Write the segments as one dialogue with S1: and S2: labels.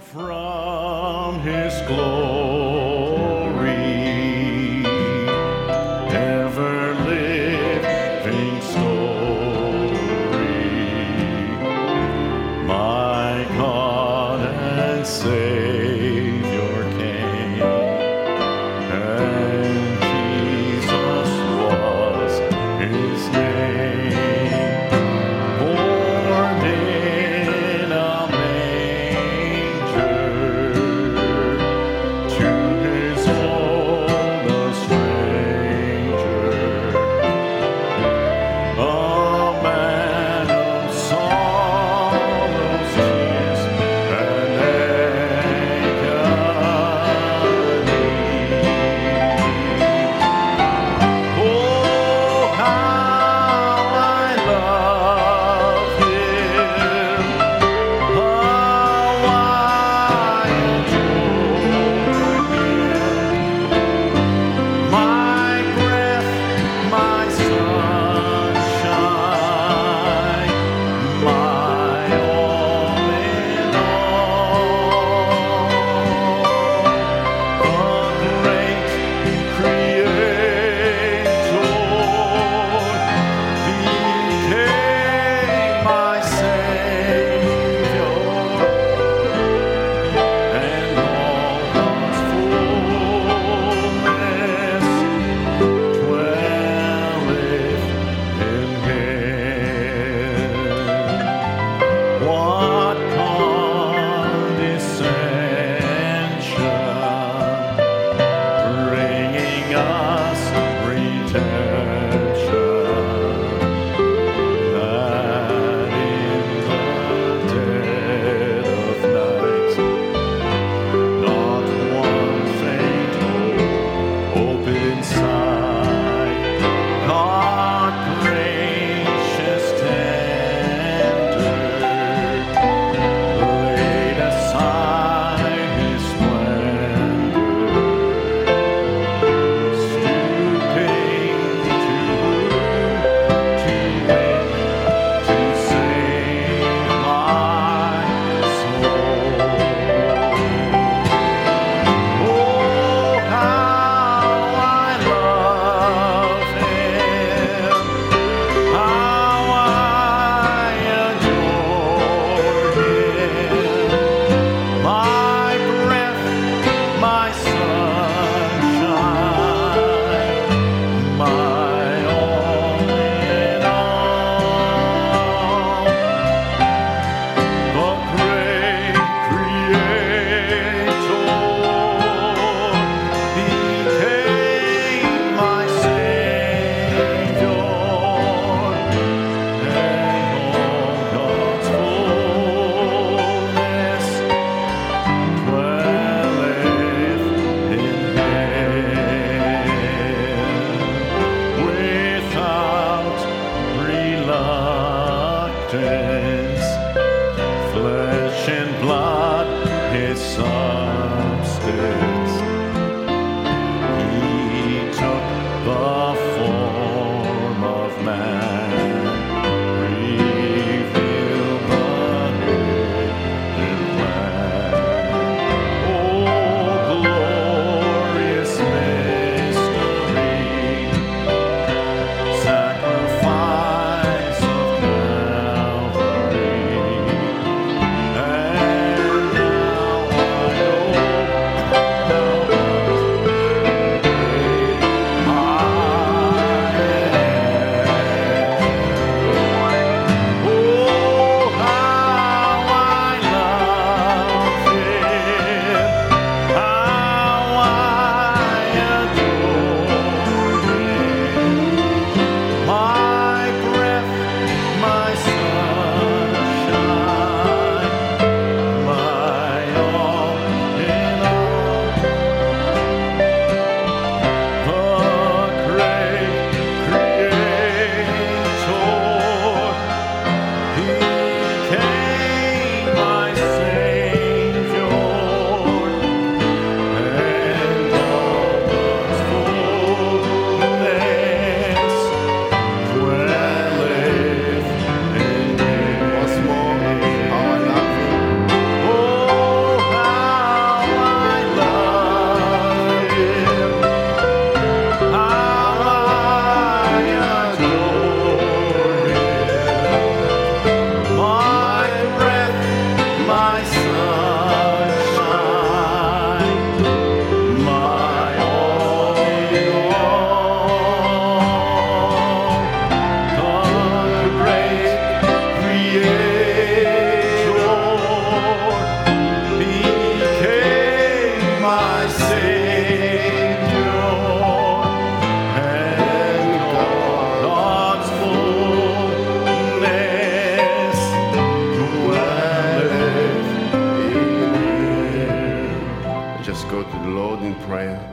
S1: from his glory,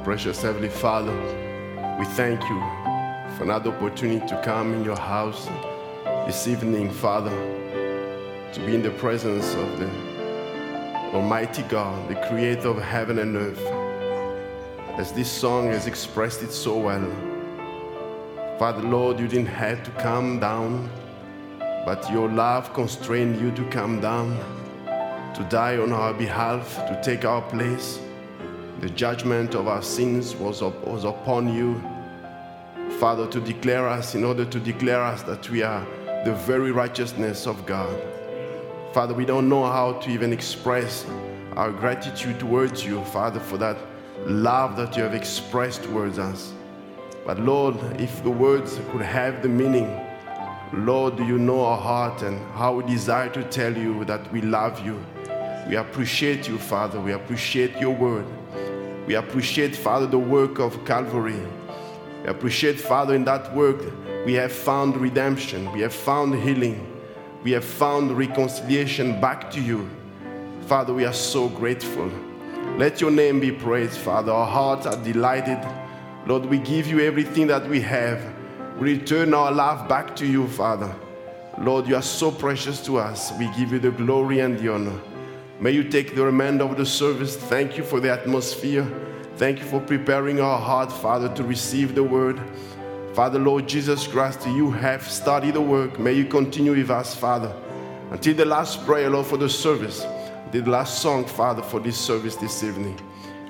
S2: Precious Heavenly Father, we thank you for another opportunity to come in your house this evening, Father, to be in the presence of the Almighty God, the creator of heaven and earth. As this song has expressed it so well. Father, Lord, you didn't have to come down, but your love constrained you to come down to die on our behalf, to take our place. The judgment of our sins was, up, was upon you, Father, to declare us, in order to declare us that we are the very righteousness of God. Father, we don't know how to even express our gratitude towards you, Father, for that love that you have expressed towards us. But Lord, if the words could have the meaning, Lord, do you know our heart and how we desire to tell you that we love you. We appreciate you, Father. We appreciate your word. We appreciate, Father, the work of Calvary. We appreciate, Father, in that work we have found redemption, we have found healing, we have found reconciliation back to you. Father, we are so grateful. Let your name be praised, Father. Our hearts are delighted. Lord, we give you everything that we have. We return our love back to you, Father. Lord, you are so precious to us. We give you the glory and the honor. May you take the remainder of the service. Thank you for the atmosphere. Thank you for preparing our heart, Father, to receive the word. Father, Lord Jesus Christ, you have started the work. May you continue with us, Father, until the last prayer, Lord, for the service, the last song, Father, for this service this evening.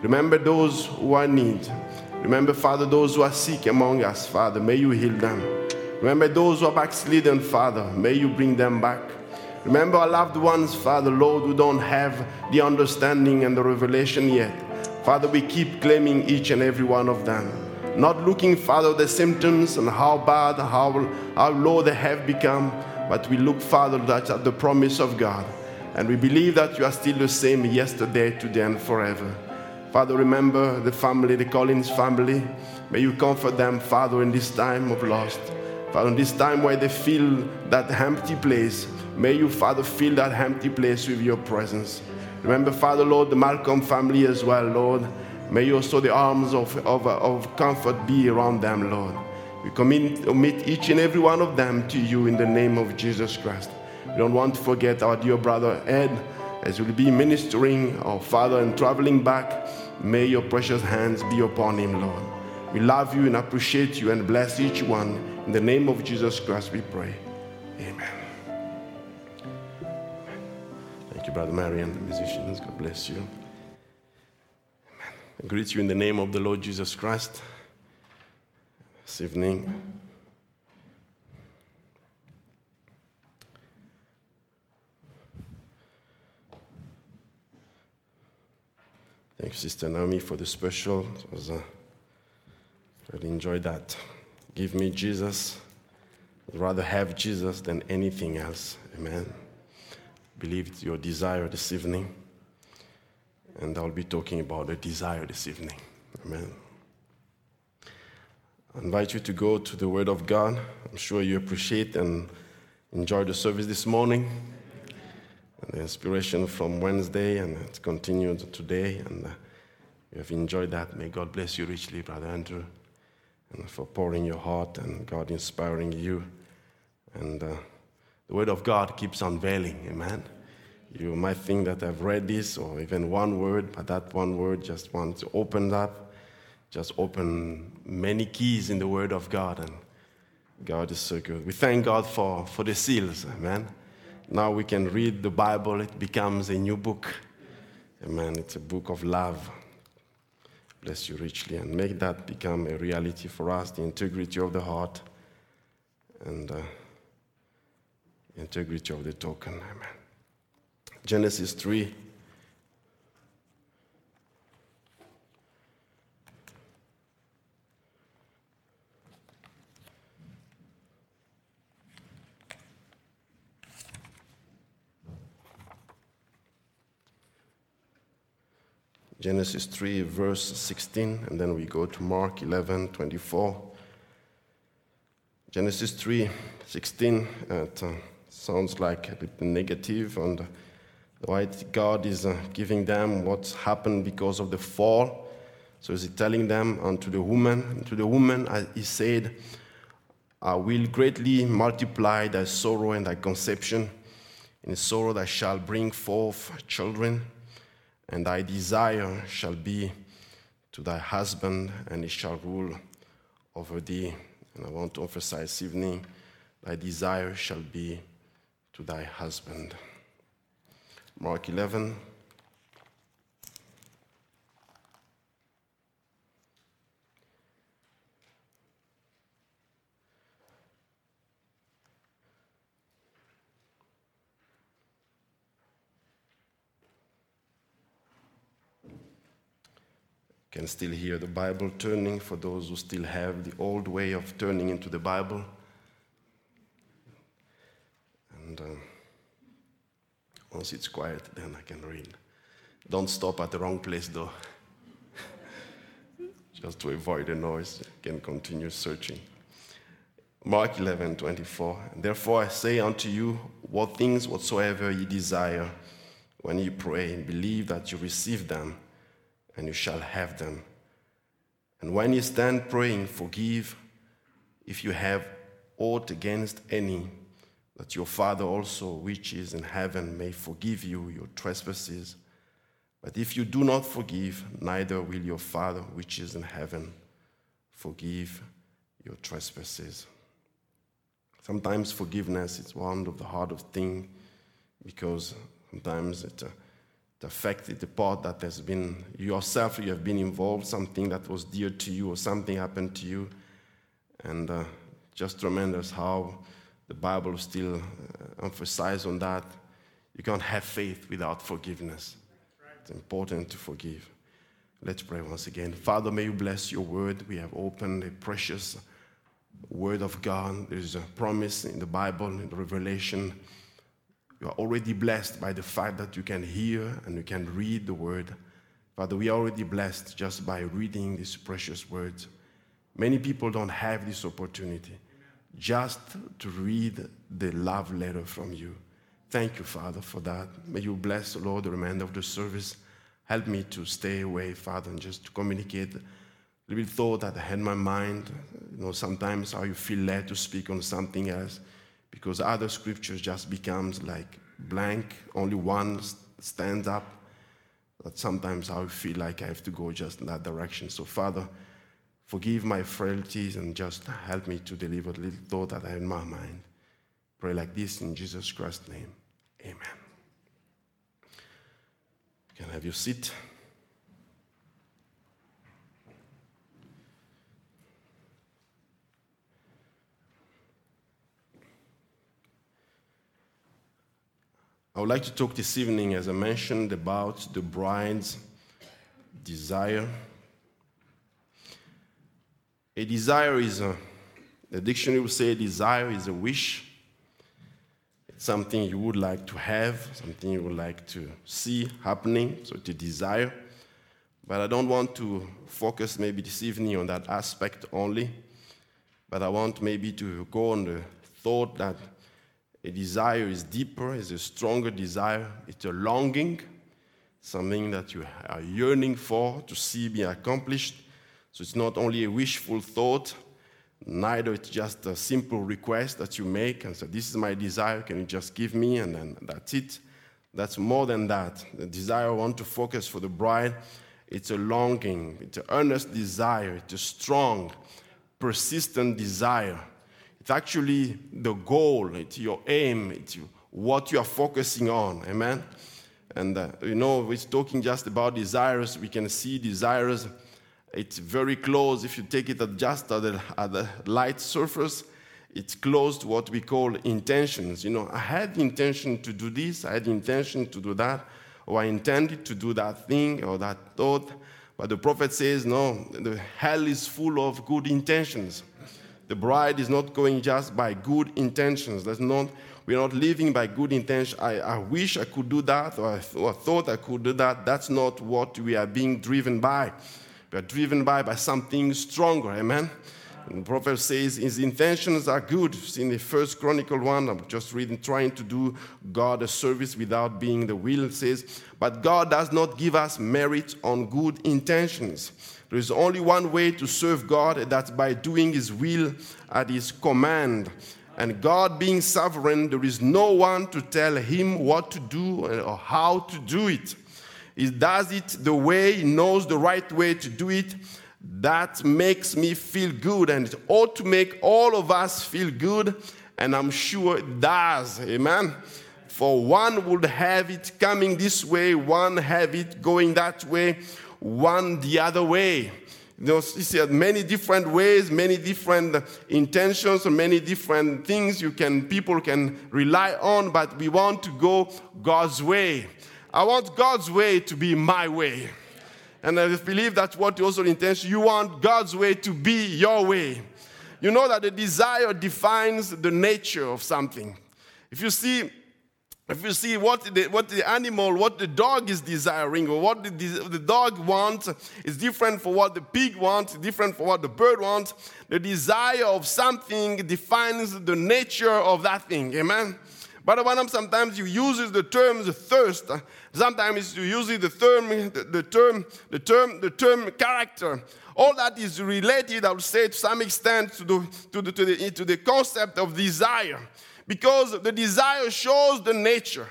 S2: Remember those who are in need. Remember, Father, those who are sick among us, Father. May you heal them. Remember those who are backslidden, Father. May you bring them back. Remember our loved ones, Father, Lord, who don't have the understanding and the revelation yet. Father, we keep claiming each and every one of them. Not looking, Father, the symptoms and how bad, how, how low they have become, but we look, Father, that at the promise of God. And we believe that you are still the same yesterday, today, and forever. Father, remember the family, the Collins family. May you comfort them, Father, in this time of loss. Father, this time where they feel that empty place, may you, Father, fill that empty place with your presence. Remember, Father, Lord, the Malcolm family as well, Lord. May you also the arms of, of, of comfort be around them, Lord. We commit, commit each and every one of them to you in the name of Jesus Christ. We don't want to forget our dear brother Ed as we'll be ministering, our Father, and traveling back. May your precious hands be upon him, Lord. We love you and appreciate you and bless each one. In the name of Jesus Christ, we pray. Amen. Thank you, Brother Mary and the musicians. God bless you. Amen. I greet you in the name of the Lord Jesus Christ this evening. Thank you, Sister Naomi, for the special. I uh, really enjoyed that. Give me Jesus. I'd rather have Jesus than anything else. Amen. Believe it's your desire this evening. And I'll be talking about the desire this evening. Amen. I invite you to go to the Word of God. I'm sure you appreciate and enjoy the service this morning. And the inspiration from Wednesday, and it's continued today. And uh, you have enjoyed that. May God bless you richly, Brother Andrew, and for pouring your heart and God inspiring you. And uh, the Word of God keeps unveiling. Amen. You might think that I've read this or even one word, but that one word just wants to open up, just open many keys in the Word of God. And God is so good. We thank God for, for the seals. Amen. Now we can read the Bible, it becomes a new book. Amen. It's a book of love. Bless you richly and make that become a reality for us the integrity of the heart and uh, integrity of the token. Amen. Genesis 3. Genesis 3, verse 16, and then we go to Mark 11, 24. Genesis 3, 16, it uh, sounds like a bit negative, and why God is uh, giving them what's happened because of the fall. So is he telling them unto the woman, to the woman, he said, I will greatly multiply thy sorrow and thy conception. In sorrow thou shalt bring forth children and thy desire shall be to thy husband, and he shall rule over thee. And I want to emphasize this evening thy desire shall be to thy husband. Mark 11. Can still hear the Bible turning for those who still have the old way of turning into the Bible. And uh, once it's quiet, then I can read. Don't stop at the wrong place though. Just to avoid the noise, can continue searching. Mark 11, 24. Therefore I say unto you, what things whatsoever ye desire, when ye pray, believe that you receive them and you shall have them. And when you stand praying, forgive if you have aught against any, that your Father also, which is in heaven, may forgive you your trespasses. But if you do not forgive, neither will your Father, which is in heaven, forgive your trespasses. Sometimes forgiveness is one of the hardest things because sometimes it's a uh, the fact the part that has been yourself, you have been involved, something that was dear to you or something happened to you. And uh, just tremendous how the Bible still uh, emphasizes on that. You can't have faith without forgiveness. It's important to forgive. Let's pray once again. Father, may you bless your word. We have opened a precious word of God. There's a promise in the Bible, in the Revelation you are already blessed by the fact that you can hear and you can read the word. Father, we are already blessed just by reading these precious words. Many people don't have this opportunity just to read the love letter from you. Thank you, Father, for that. May you bless, Lord, the remainder of the service. Help me to stay away, Father, and just to communicate a little thought that I had in my mind. You know, sometimes how you feel led to speak on something else because other scriptures just becomes like blank, only one stands up. But sometimes I feel like I have to go just in that direction. So, Father, forgive my frailties and just help me to deliver the little thought that I have in my mind. Pray like this in Jesus Christ's name. Amen. You can have your seat. I would like to talk this evening, as I mentioned, about the bride's desire. A desire is a, the dictionary will say desire is a wish. It's something you would like to have, something you would like to see happening, so it's a desire. But I don't want to focus maybe this evening on that aspect only, but I want maybe to go on the thought that a desire is deeper, is a stronger desire. It's a longing, something that you are yearning for to see be accomplished. So it's not only a wishful thought, neither it's just a simple request that you make and say, This is my desire, can you just give me? And then that's it. That's more than that. The desire I want to focus for the bride, it's a longing, it's an earnest desire, it's a strong, persistent desire it's actually the goal, it's your aim, it's what you are focusing on. Amen? And uh, you know, we're talking just about desires. We can see desires. It's very close. If you take it at just at the, at the light surface, it's close to what we call intentions. You know, I had the intention to do this, I had the intention to do that, or I intended to do that thing or that thought. But the prophet says, no, the hell is full of good intentions. The bride is not going just by good intentions. That's not, we're not living by good intentions. I, I wish I could do that, or I, th- or thought I could do that. That's not what we are being driven by. We are driven by, by something stronger. Amen. And the prophet says his intentions are good. In the first Chronicle 1, I'm just reading, trying to do God a service without being the will. Says, But God does not give us merit on good intentions. There is only one way to serve God, and that's by doing his will at his command. And God being sovereign, there is no one to tell him what to do or how to do it. He does it the way he knows the right way to do it that makes me feel good and it ought to make all of us feel good and i'm sure it does amen for one would have it coming this way one have it going that way one the other way you you many different ways, many different intentions, many different things you can people can rely on, but we want to go God's way. I want God's way to be my way. And I believe that's what also intends. You want God's way to be your way. You know that the desire defines the nature of something. If you see, if you see what the, what the animal, what the dog is desiring, or what the, the dog wants is different from what the pig wants, different from what the bird wants. The desire of something defines the nature of that thing. Amen. But when sometimes you use the term thirst, sometimes you use the term, the, the term, the term, the term character. All that is related, I would say, to some extent, to the, to the, to the, to the concept of desire. Because the desire shows the nature.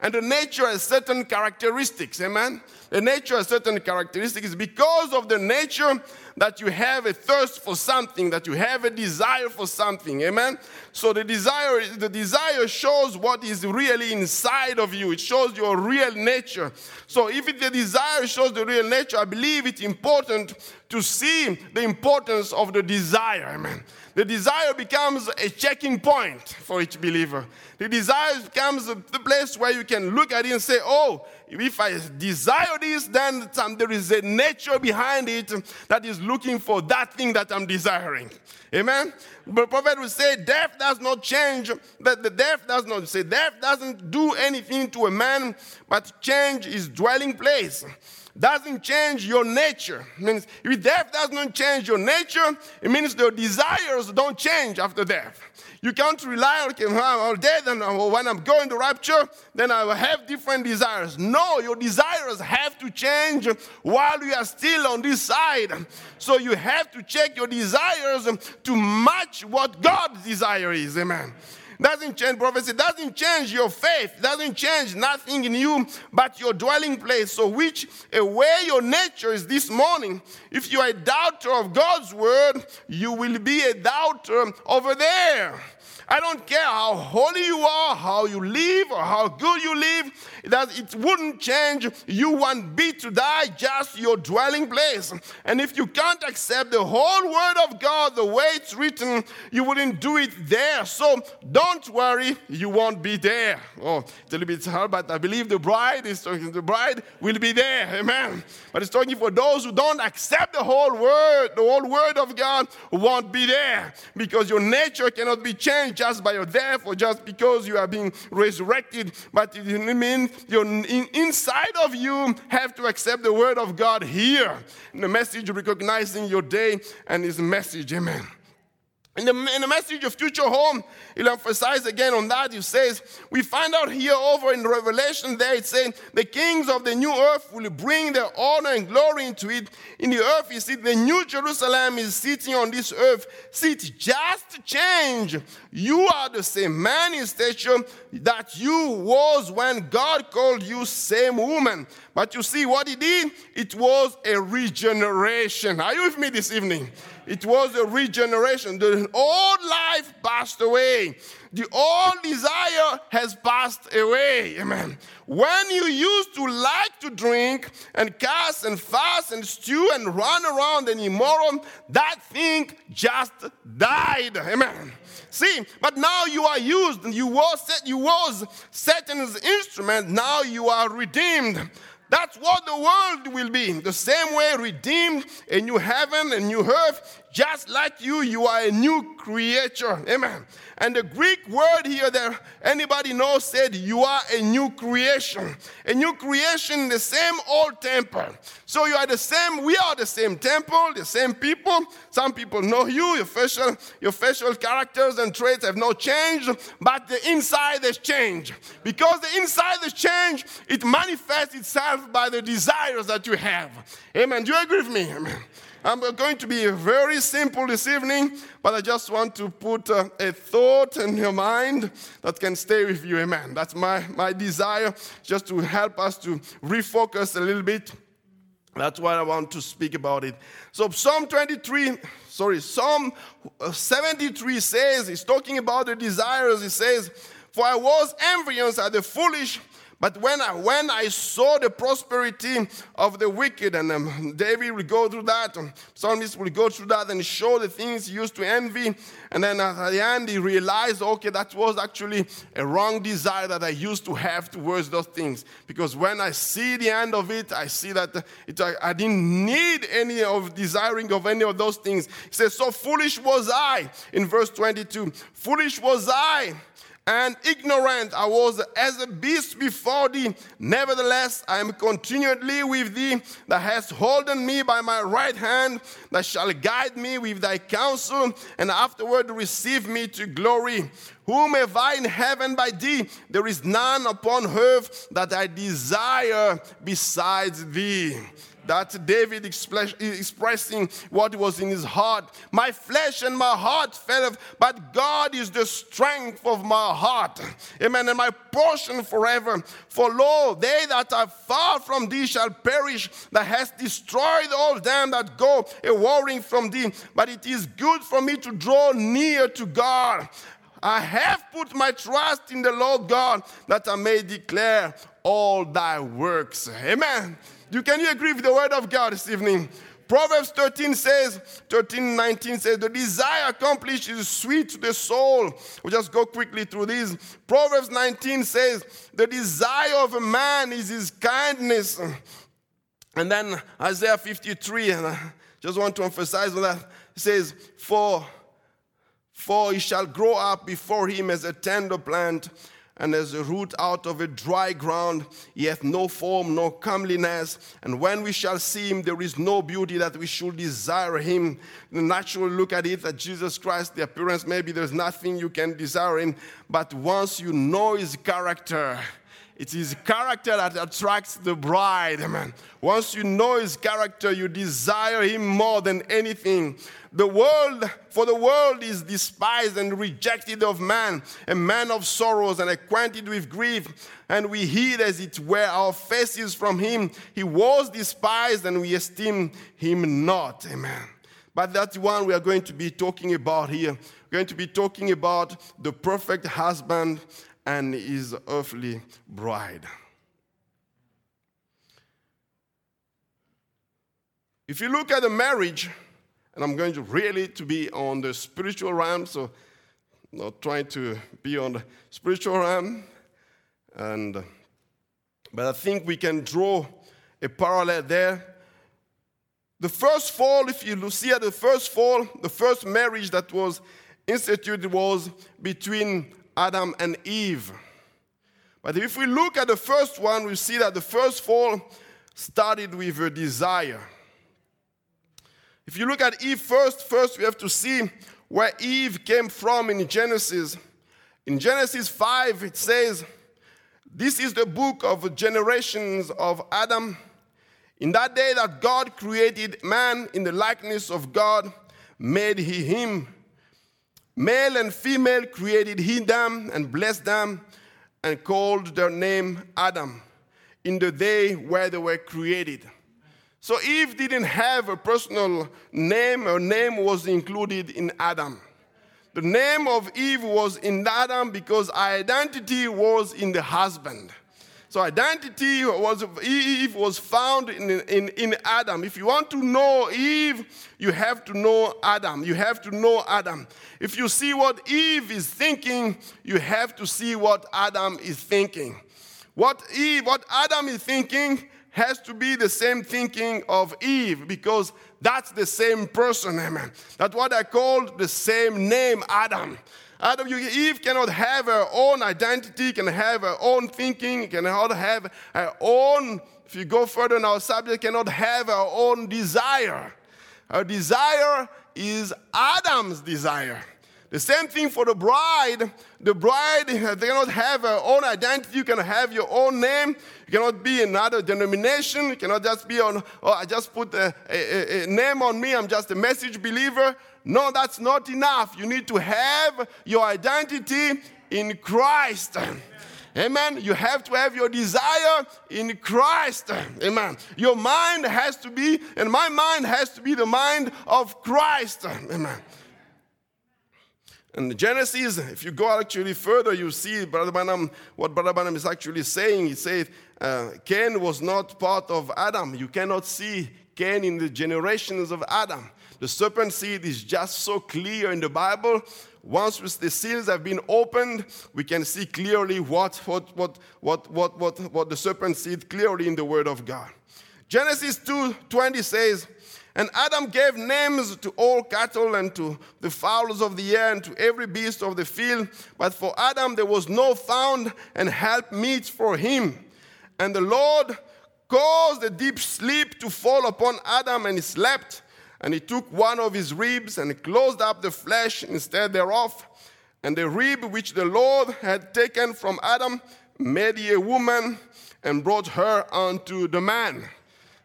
S2: And the nature has certain characteristics, amen? The nature has certain characteristics. Because of the nature, that you have a thirst for something, that you have a desire for something. Amen. So the desire, the desire shows what is really inside of you. It shows your real nature. So if the desire shows the real nature, I believe it's important to see the importance of the desire. Amen. The desire becomes a checking point for each believer. The desire becomes the place where you can look at it and say, oh, if I desire this, then there is a nature behind it that is looking for that thing that I'm desiring. Amen. But prophet will say, death does not change. That the death does not say death doesn't do anything to a man, but change his dwelling place doesn't change your nature. It means if death does not change your nature, it means your desires don't change after death. You can't rely on, I'm dead and when I'm going to rapture, then I will have different desires. No, your desires have to change while you are still on this side. So you have to check your desires to match what God's desire is. Amen doesn't change prophecy, doesn't change your faith, doesn't change nothing in you but your dwelling place. So, which a way your nature is this morning, if you are a doubter of God's word, you will be a doubter over there. I don't care how holy you are, how you live, or how good you live. That it wouldn't change you one bit to die, just your dwelling place. And if you can't accept the whole word of God the way it's written, you wouldn't do it there. So don't worry, you won't be there. Oh, it's a little bit hard, but I believe the bride is talking. The bride will be there. Amen. But it's talking for those who don't accept the whole word, the whole word of God won't be there because your nature cannot be changed just by your death or just because you are being resurrected, but it means your inside of you have to accept the word of God here. The message recognizing your day and his message. Amen. In the, in the message of future home, he'll emphasize again on that. He says, We find out here over in Revelation there, it's saying, The kings of the new earth will bring their honor and glory into it. In the earth, you see, the new Jerusalem is sitting on this earth. See, it's just change. You are the same man in stature that you was when God called you same woman. But you see what he did? It was a regeneration. Are you with me this evening? It was a regeneration. The old life passed away. The old desire has passed away. Amen. When you used to like to drink and cast and fast and stew and run around and immoral, that thing just died. Amen. See, but now you are used and you was, you was Satan's instrument. Now you are redeemed. That's what the world will be. The same way redeemed, a new heaven, a new earth. Just like you, you are a new creature. Amen. And the Greek word here that anybody knows said, You are a new creation. A new creation in the same old temple. So you are the same, we are the same temple, the same people. Some people know you, your facial, your facial characters and traits have not changed, but the inside has changed. Because the inside has changed, it manifests itself by the desires that you have. Amen. Do you agree with me? Amen. I'm going to be very simple this evening, but I just want to put uh, a thought in your mind that can stay with you. Amen. That's my, my desire, just to help us to refocus a little bit. That's why I want to speak about it. So, Psalm 23, sorry, Psalm 73 says, he's talking about the desires. He says, For I was envious at the foolish but when I, when I saw the prosperity of the wicked, and um, David will go through that, um, psalmist will go through that and show the things he used to envy. And then at the end, he realized, okay, that was actually a wrong desire that I used to have towards those things. Because when I see the end of it, I see that it, I didn't need any of desiring of any of those things. He says, So foolish was I, in verse 22. Foolish was I and ignorant I was as a beast before thee. Nevertheless, I am continually with thee, that hast holden me by my right hand, that shall guide me with thy counsel, and afterward receive me to glory. Whom have I in heaven by thee? There is none upon earth that I desire besides thee. That's David expressing what was in his heart. My flesh and my heart faileth, but God is the strength of my heart. Amen. And my portion forever. For lo, they that are far from thee shall perish, that hast destroyed all them that go a warring from thee. But it is good for me to draw near to God. I have put my trust in the Lord God that I may declare all thy works. Amen. You can you agree with the word of God this evening? Proverbs 13 says, 13, 19 says, the desire accomplished is sweet to the soul. We'll just go quickly through these. Proverbs 19 says, the desire of a man is his kindness. And then Isaiah 53, and I just want to emphasize on that, says, for, for he shall grow up before him as a tender plant and as a root out of a dry ground. He hath no form, no comeliness. And when we shall see him, there is no beauty that we should desire him. The natural look at it that Jesus Christ, the appearance, maybe there's nothing you can desire him. But once you know his character, it is character that attracts the bride, amen. Once you know his character, you desire him more than anything. The world, for the world is despised and rejected of man, a man of sorrows and acquainted with grief, and we hid as it were our faces from him. He was despised and we esteem him not, amen. But that's one we are going to be talking about here. We're going to be talking about the perfect husband and his earthly bride. If you look at the marriage, and I'm going to really to be on the spiritual realm, so not trying to be on the spiritual realm, and but I think we can draw a parallel there. The first fall, if you see at the first fall, the first marriage that was instituted was between Adam and Eve. But if we look at the first one, we see that the first fall started with a desire. If you look at Eve first, first we have to see where Eve came from in Genesis. In Genesis 5, it says, This is the book of generations of Adam. In that day that God created man in the likeness of God, made he him. Male and female created he them and blessed them and called their name Adam in the day where they were created. So Eve didn't have a personal name, her name was included in Adam. the name of Eve was in Adam because identity was in the husband. So identity was Eve was found in, in, in Adam. If you want to know Eve, you have to know Adam. You have to know Adam. If you see what Eve is thinking, you have to see what Adam is thinking. What Eve, what Adam is thinking has to be the same thinking of Eve because that's the same person, amen. That's what I call the same name, Adam. Adam, you, Eve cannot have her own identity, can have her own thinking, cannot have her own, if you go further in our subject, cannot have her own desire. Her desire is Adam's desire. The same thing for the bride. The bride, they cannot have her own identity. You can have your own name. You cannot be another denomination. You cannot just be on, oh, I just put a, a, a name on me. I'm just a message believer. No, that's not enough. You need to have your identity in Christ. Amen. You have to have your desire in Christ. Amen. Your mind has to be, and my mind has to be the mind of Christ. Amen. In Genesis, if you go actually further, you see Brother Branham, what Brother Branham is actually saying. He said, uh, Cain was not part of Adam. You cannot see Cain in the generations of Adam. The serpent seed is just so clear in the Bible. Once the seals have been opened, we can see clearly what, what, what, what, what, what, what the serpent seed clearly in the Word of God. Genesis 2:20 says, and Adam gave names to all cattle and to the fowls of the air and to every beast of the field. But for Adam there was no found and help meet for him. And the Lord caused a deep sleep to fall upon Adam, and he slept. And he took one of his ribs and closed up the flesh instead thereof. And the rib which the Lord had taken from Adam made he a woman and brought her unto the man.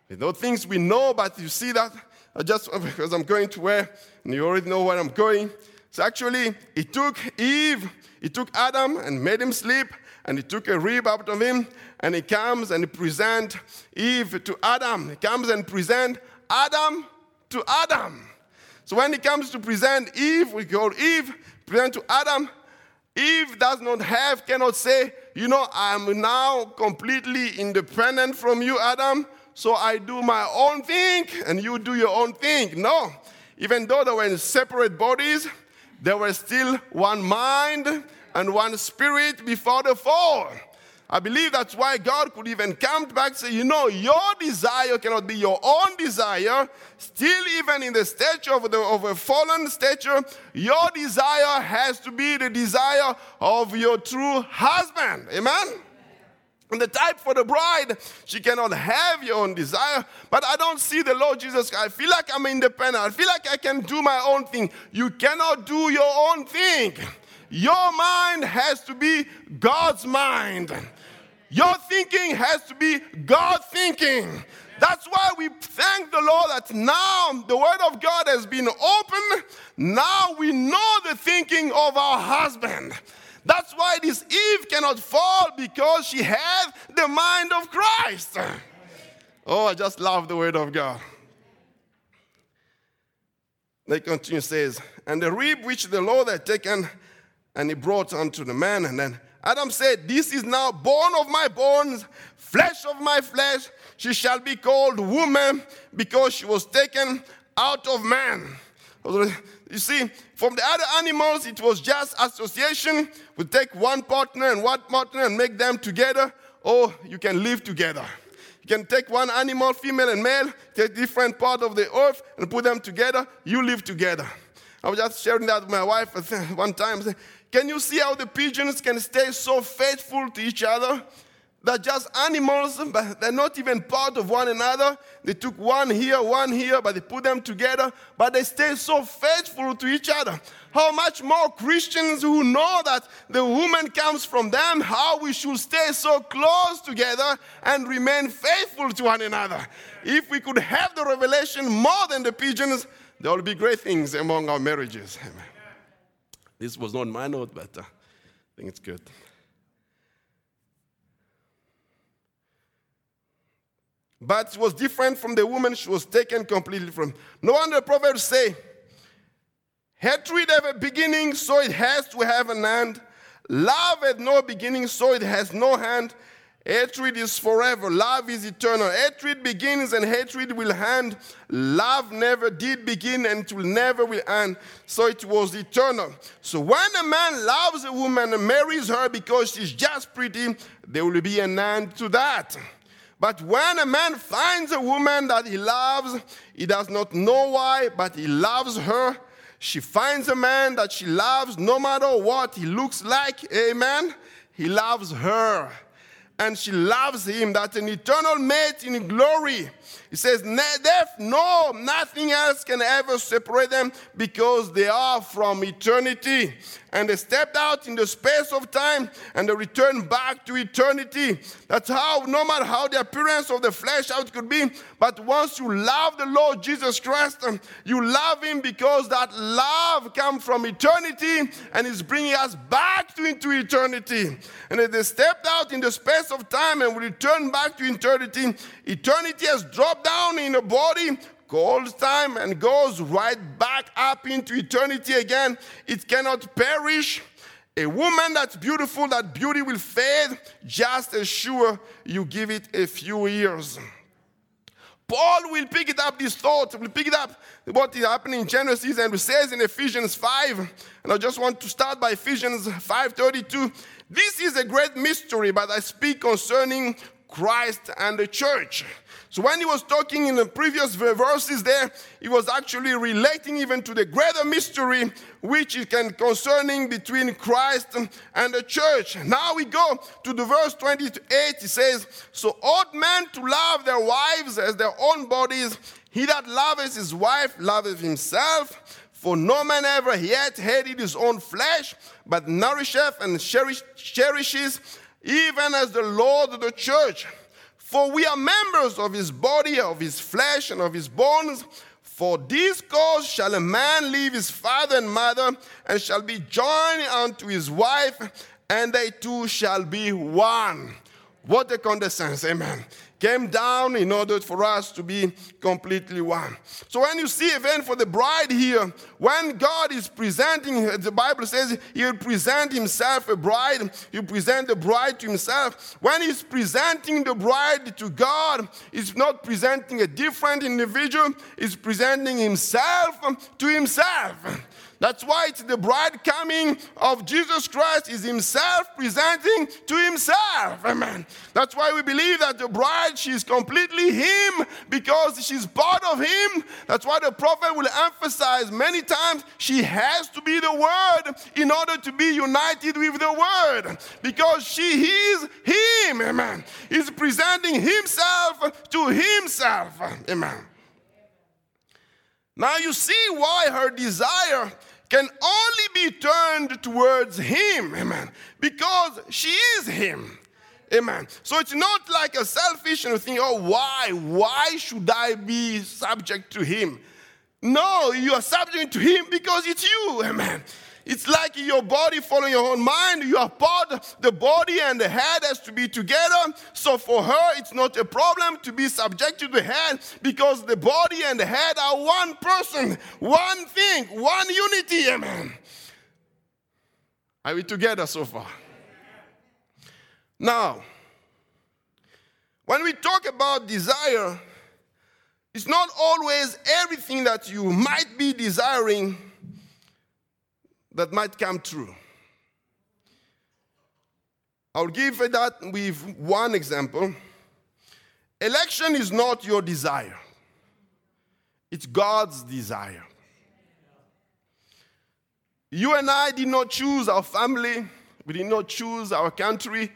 S2: Those things we know, but you see that I just because I'm going to where, and you already know where I'm going. So actually, he took Eve, he took Adam and made him sleep, and he took a rib out of him, and he comes and he present Eve to Adam. He comes and present Adam to Adam. So when it comes to present Eve, we call Eve, present to Adam. Eve does not have, cannot say, you know, I'm now completely independent from you, Adam, so I do my own thing and you do your own thing. No. Even though they were in separate bodies, they were still one mind and one spirit before the fall. I believe that's why God could even come back and say, you know, your desire cannot be your own desire. Still, even in the stature of, the, of a fallen stature, your desire has to be the desire of your true husband. Amen? And the type for the bride, she cannot have your own desire. But I don't see the Lord Jesus. I feel like I'm independent. I feel like I can do my own thing. You cannot do your own thing. Your mind has to be God's mind. Your thinking has to be God thinking. That's why we thank the Lord that now the Word of God has been opened. Now we know the thinking of our husband. That's why this Eve cannot fall because she has the mind of Christ. Oh, I just love the Word of God. They continue says, and the rib which the Lord had taken and he brought unto the man, and then Adam said, This is now bone of my bones, flesh of my flesh. She shall be called woman because she was taken out of man. You see, from the other animals, it was just association. We take one partner and one partner and make them together, or you can live together. You can take one animal, female and male, take different part of the earth and put them together. You live together. I was just sharing that with my wife one time. Can you see how the pigeons can stay so faithful to each other? They're just animals, but they're not even part of one another. They took one here, one here, but they put them together, but they stay so faithful to each other. How much more Christians who know that the woman comes from them, how we should stay so close together and remain faithful to one another. If we could have the revelation more than the pigeons, there will be great things among our marriages. Amen. This was not my note, but uh, I think it's good. But it was different from the woman she was taken completely from. No wonder the Proverbs say, Hatred have a beginning, so it has to have an end. Love had no beginning, so it has no end. Hatred is forever. Love is eternal. Hatred begins and hatred will end. Love never did begin and it will never will end. So it was eternal. So when a man loves a woman and marries her because she's just pretty, there will be an end to that. But when a man finds a woman that he loves, he does not know why, but he loves her. She finds a man that she loves no matter what he looks like. Amen. He loves her and she loves him. That's an eternal mate in glory. He says, Death, no, nothing else can ever separate them because they are from eternity. And they stepped out in the space of time and they returned back to eternity. That's how, no matter how the appearance of the flesh out could be, but once you love the Lord Jesus Christ, um, you love Him because that love comes from eternity and is bringing us back to into eternity. And as they stepped out in the space of time and returned back to eternity, eternity has dropped down in a body goes time and goes right back up into eternity again. It cannot perish. A woman that's beautiful, that beauty will fade just as sure you give it a few years. Paul will pick it up, this thought, will pick it up what is happening in Genesis and it says in Ephesians 5, and I just want to start by Ephesians 5:32. This is a great mystery, but I speak concerning Christ and the church. So when he was talking in the previous verses there, he was actually relating even to the greater mystery which is concerning between Christ and the church. Now we go to the verse 28. He says, So ought men to love their wives as their own bodies. He that loveth his wife loveth himself. For no man ever yet hated his own flesh, but nourisheth and cherish, cherishes, even as the Lord of the church. For we are members of his body, of his flesh, and of his bones. For this cause shall a man leave his father and mother, and shall be joined unto his wife, and they two shall be one. What a condescendence, amen came down in order for us to be completely one. So when you see event for the bride here, when God is presenting, the Bible says he will present himself a bride, he will present the bride to himself. When he's presenting the bride to God, he's not presenting a different individual, he's presenting himself to himself. That's why it's the bride coming of Jesus Christ is himself presenting to himself. Amen. That's why we believe that the bride, she's completely him because she's part of him. That's why the prophet will emphasize many times she has to be the word in order to be united with the word because she is him. Amen. He's presenting himself to himself. Amen. Now you see why her desire can only be turned towards Him, amen, because she is Him. Amen. So it's not like a selfish thing, oh, why? Why should I be subject to him? No, you are subject to him because it's you. Amen. It's like your body following your own mind. You are part, the body and the head has to be together. So for her, it's not a problem to be subject to the head because the body and the head are one person, one thing, one unity. Amen. Are we together so far? Now, when we talk about desire, it's not always everything that you might be desiring that might come true. I'll give that with one example. Election is not your desire, it's God's desire. You and I did not choose our family, we did not choose our country.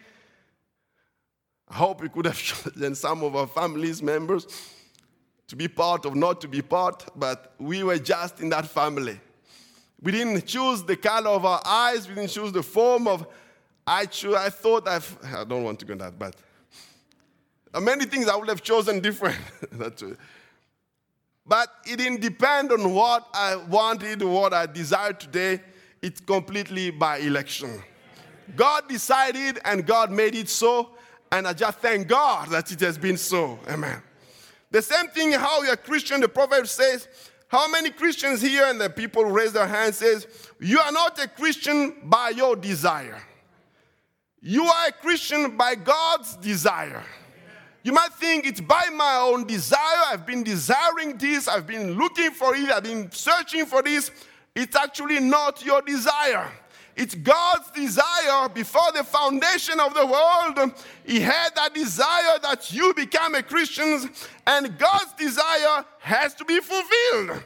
S2: I hope we could have chosen some of our family's members to be part of, not to be part, but we were just in that family. We didn't choose the color of our eyes. We didn't choose the form of. I choose. I thought I've, I don't want to go that, but many things I would have chosen different. That's it. But it didn't depend on what I wanted, what I desired today. It's completely by election. God decided and God made it so, and I just thank God that it has been so. Amen. The same thing how you're Christian, the proverb says, How many Christians here and the people raise their hands says, you are not a Christian by your desire. You are a Christian by God's desire. You might think it's by my own desire. I've been desiring this. I've been looking for it. I've been searching for this. It's actually not your desire. It's God's desire before the foundation of the world. He had that desire that you become a Christian, and God's desire has to be fulfilled.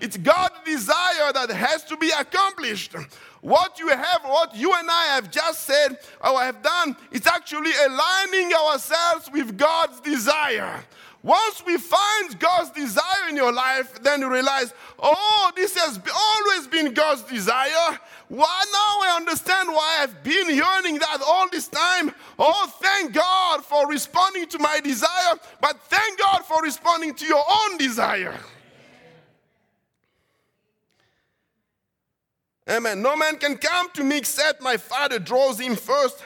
S2: It's God's desire that has to be accomplished. What you have, what you and I have just said or have done, it's actually aligning ourselves with God's desire. Once we find God's desire in your life, then you realize, oh, this has always been God's desire. Why now I understand why I've been yearning that all this time. Oh, thank God for responding to my desire, but thank God for responding to your own desire. Amen. No man can come to me except my Father draws him first.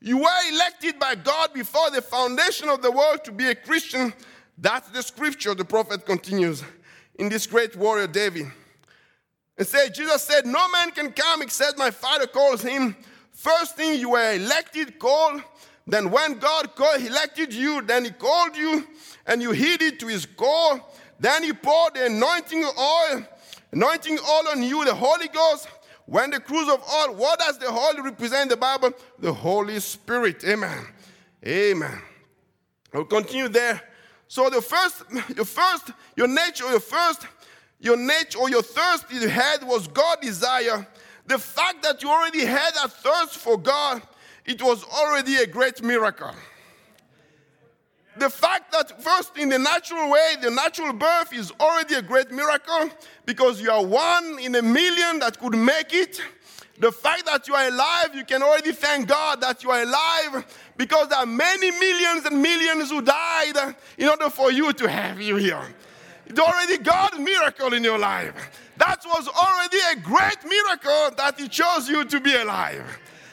S2: You were elected by God before the foundation of the world to be a Christian. That's the scripture, the prophet continues in this great warrior David. And say, Jesus said, No man can come except my Father calls him. First thing you were elected, called. Then when God called, elected you, then he called you, and you heeded to his call. Then he poured the anointing oil anointing oil on you, the Holy Ghost. When the cruse of all, what does the Holy represent in the Bible? The Holy Spirit. Amen. Amen. I'll continue there. So the first, your first, your nature, your first, your nature or your thirst you had was God desire. The fact that you already had a thirst for God, it was already a great miracle the fact that first in the natural way, the natural birth is already a great miracle because you are one in a million that could make it. The fact that you are alive, you can already thank God that you are alive because there are many millions and millions who died in order for you to have you here. It's already God's miracle in your life. That was already a great miracle that He chose you to be alive.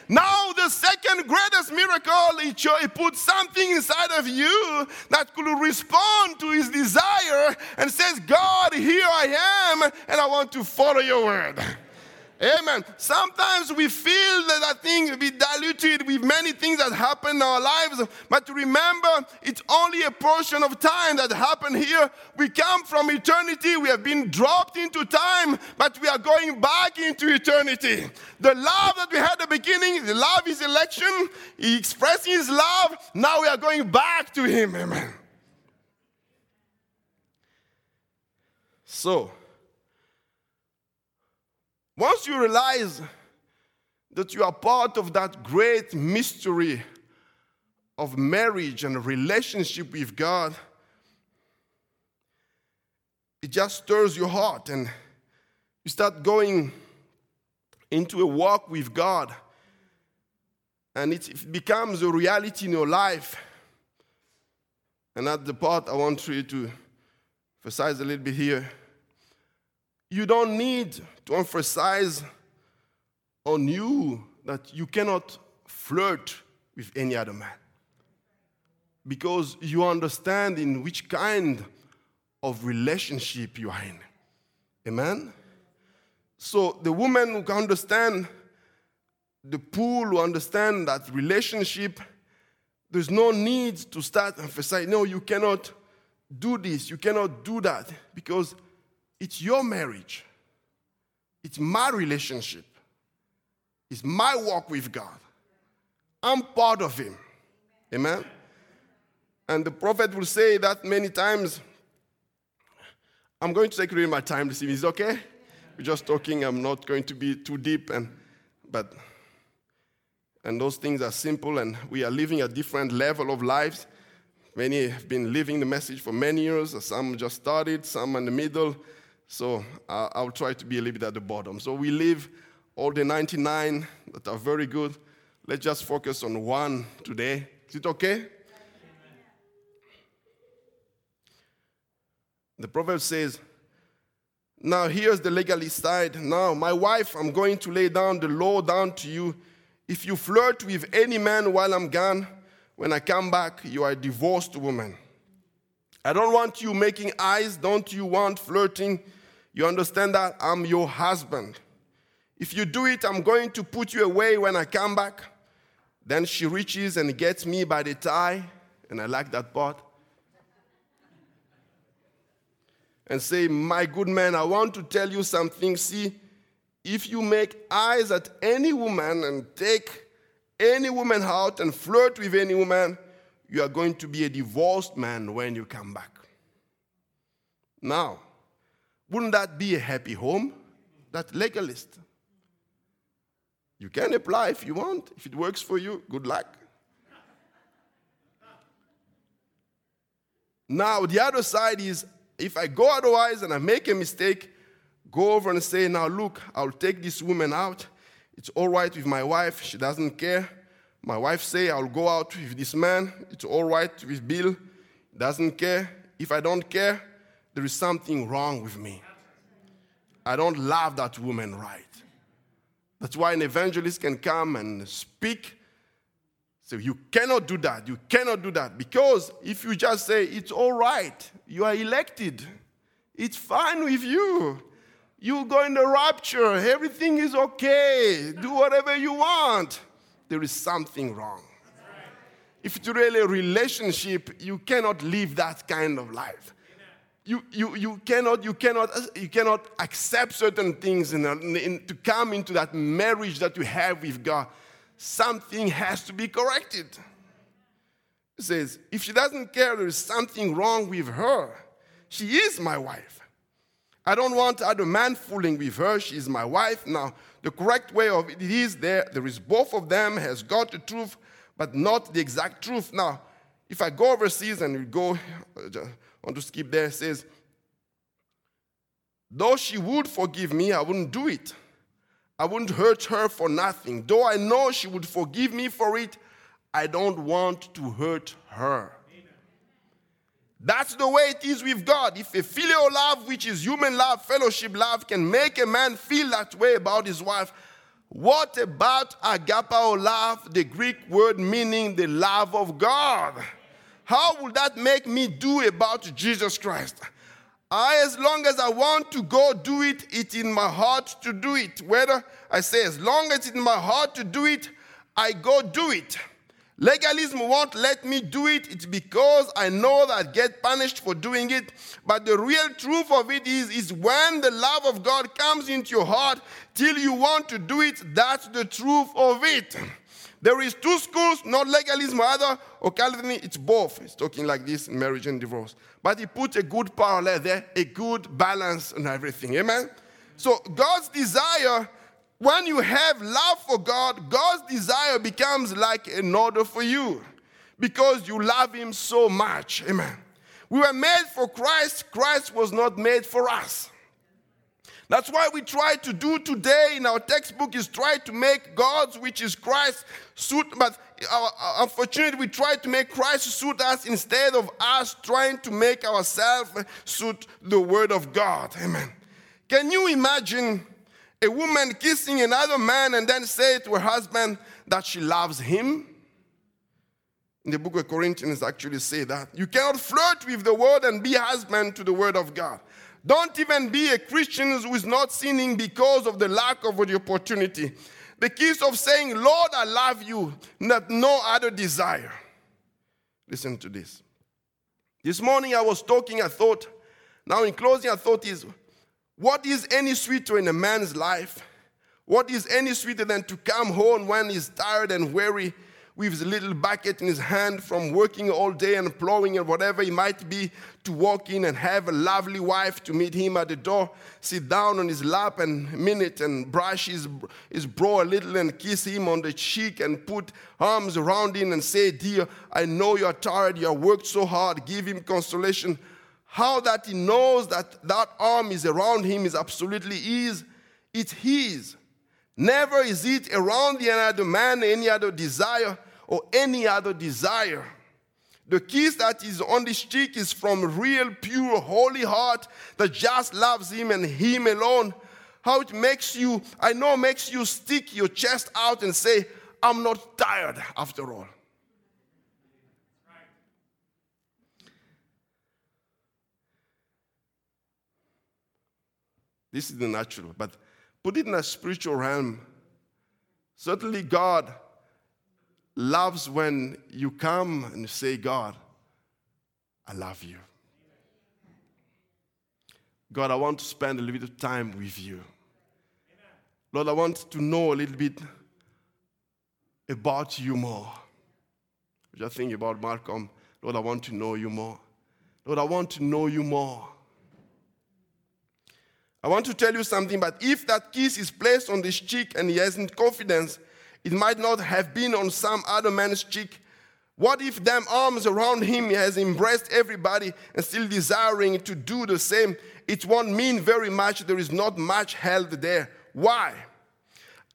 S2: Now, the second greatest miracle, he, he put something inside of you that could respond to his desire and says, God, here I am, and I want to follow your word. Amen. Sometimes we feel that that thing be diluted with many things that happen in our lives, but remember, it's only a portion of time that happened here. We come from eternity, we have been dropped into time, but we are going back into eternity. The love that we had at the beginning, the love is election, He expressing His love, now we are going back to Him. Amen. So, once you realize that you are part of that great mystery of marriage and relationship with God, it just stirs your heart and you start going into a walk with God. And it becomes a reality in your life. And that's the part I want you to emphasize a little bit here you don't need to emphasize on you that you cannot flirt with any other man because you understand in which kind of relationship you are in. Amen? So the woman who can understand the pool, who understand that relationship, there's no need to start emphasizing, no, you cannot do this, you cannot do that, because it's your marriage. It's my relationship. It's my walk with God. I'm part of Him. Amen? And the prophet will say that many times. I'm going to take really my time this evening. Is okay? We're just talking. I'm not going to be too deep, and but and those things are simple, and we are living a different level of lives. Many have been living the message for many years. Some just started. Some in the middle. So uh, I'll try to be a little bit at the bottom. So we leave all the 99 that are very good. Let's just focus on one today. Is it okay? The proverb says, Now here's the legalist side. Now, my wife, I'm going to lay down the law down to you. If you flirt with any man while I'm gone, when I come back, you are a divorced woman. I don't want you making eyes. Don't you want flirting? You understand that? I'm your husband. If you do it, I'm going to put you away when I come back. Then she reaches and gets me by the tie, and I like that part. And say, My good man, I want to tell you something. See, if you make eyes at any woman and take any woman out and flirt with any woman, you are going to be a divorced man when you come back. Now, wouldn't that be a happy home? That legalist. You can apply if you want. If it works for you, good luck. Now, the other side is if I go otherwise and I make a mistake, go over and say, Now, look, I'll take this woman out. It's all right with my wife. She doesn't care. My wife say, I'll go out with this man. It's all right with Bill. Doesn't care. If I don't care, there is something wrong with me. I don't love that woman right. That's why an evangelist can come and speak. So you cannot do that. You cannot do that. Because if you just say, it's all right, you are elected, it's fine with you. You go in the rapture, everything is okay, do whatever you want. There is something wrong. If it's really a relationship, you cannot live that kind of life you, you, you, cannot, you, cannot, you cannot accept certain things in, in, to come into that marriage that you have with God. Something has to be corrected. He says, if she doesn't care, there is something wrong with her. She is my wife. I don't want other man fooling with her. She is my wife. Now, the correct way of it is there. There is both of them has got the truth, but not the exact truth. Now, if I go overseas and we go uh, want to skip there. It says, Though she would forgive me, I wouldn't do it. I wouldn't hurt her for nothing. Though I know she would forgive me for it, I don't want to hurt her. That's the way it is with God. If a phileo love, which is human love, fellowship love, can make a man feel that way about his wife, what about agapao love, the Greek word meaning the love of God? How will that make me do about Jesus Christ? I, as long as I want to go do it, it's in my heart to do it. Whether I say, as long as it's in my heart to do it, I go do it. Legalism won't let me do it. It's because I know that I get punished for doing it. But the real truth of it is, is when the love of God comes into your heart till you want to do it, that's the truth of it. There is two schools, not legalism either, Calvin, it's both. He's talking like this in marriage and divorce. But he put a good parallel there, a good balance and everything. Amen? So God's desire, when you have love for God, God's desire becomes like an order for you because you love him so much. Amen. We were made for Christ. Christ was not made for us. That's why we try to do today in our textbook is try to make God's, which is Christ, suit. But unfortunately, we try to make Christ suit us instead of us trying to make ourselves suit the Word of God. Amen. Can you imagine a woman kissing another man and then say to her husband that she loves him? In the book of Corinthians, actually say that. You cannot flirt with the word and be husband to the word of God. Don't even be a Christian who is not sinning because of the lack of the opportunity. The keys of saying, Lord, I love you, not no other desire. Listen to this. This morning I was talking, I thought, now in closing, I thought is, what is any sweeter in a man's life? What is any sweeter than to come home when he's tired and weary with his little bucket in his hand from working all day and plowing and whatever he might be to walk in and have a lovely wife to meet him at the door, sit down on his lap and minute and brush his, his bro a little and kiss him on the cheek and put arms around him and say, Dear, I know you're tired, you have worked so hard, give him consolation. How that he knows that that arm is around him is absolutely his, it's his. Never is it around the other man, any other desire, or any other desire. The kiss that is on this cheek is from real, pure, holy heart that just loves him and him alone. How it makes you, I know, makes you stick your chest out and say, I'm not tired after all. This is the natural, but put it in a spiritual realm. Certainly, God loves when you come and say, God, I love you. God, I want to spend a little bit of time with you. Lord, I want to know a little bit about you more. Just think about Malcolm. Lord, I want to know you more. Lord, I want to know you more. I want to tell you something, but if that kiss is placed on this cheek and he hasn't confidence, it might not have been on some other man's cheek. What if them arms around him has embraced everybody and still desiring to do the same? It won't mean very much. There is not much held there. Why?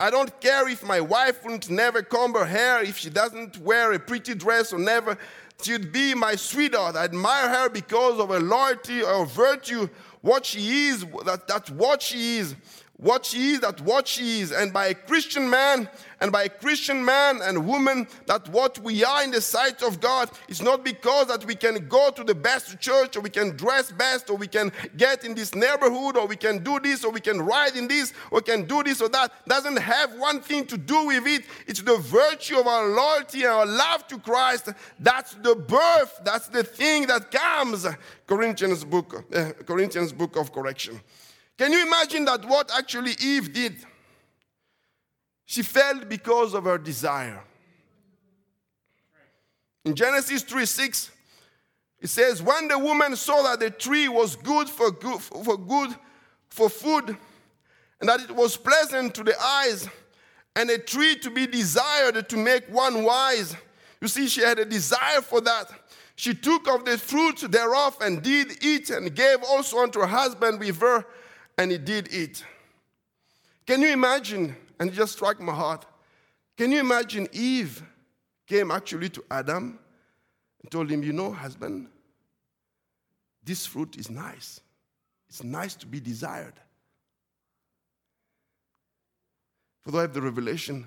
S2: I don't care if my wife wouldn't never comb her hair, if she doesn't wear a pretty dress or never. She'd be my sweetheart. I admire her because of her loyalty or virtue, what she is, that, that's what she is what she is, that what she is, and by a Christian man, and by a Christian man and woman, that what we are in the sight of God is not because that we can go to the best church, or we can dress best, or we can get in this neighborhood, or we can do this, or we can ride in this, or can do this or that. Doesn't have one thing to do with it. It's the virtue of our loyalty and our love to Christ. That's the birth. That's the thing that comes. Corinthians book, uh, Corinthians book of correction. Can you imagine that what actually Eve did? She fell because of her desire. In Genesis 3 6, it says, When the woman saw that the tree was good for good for good for food, and that it was pleasant to the eyes, and a tree to be desired to make one wise. You see, she had a desire for that. She took of the fruit thereof and did eat, and gave also unto her husband with her and he did eat. Can you imagine? And it just struck my heart. Can you imagine Eve came actually to Adam and told him, You know, husband, this fruit is nice. It's nice to be desired. For though I have the revelation,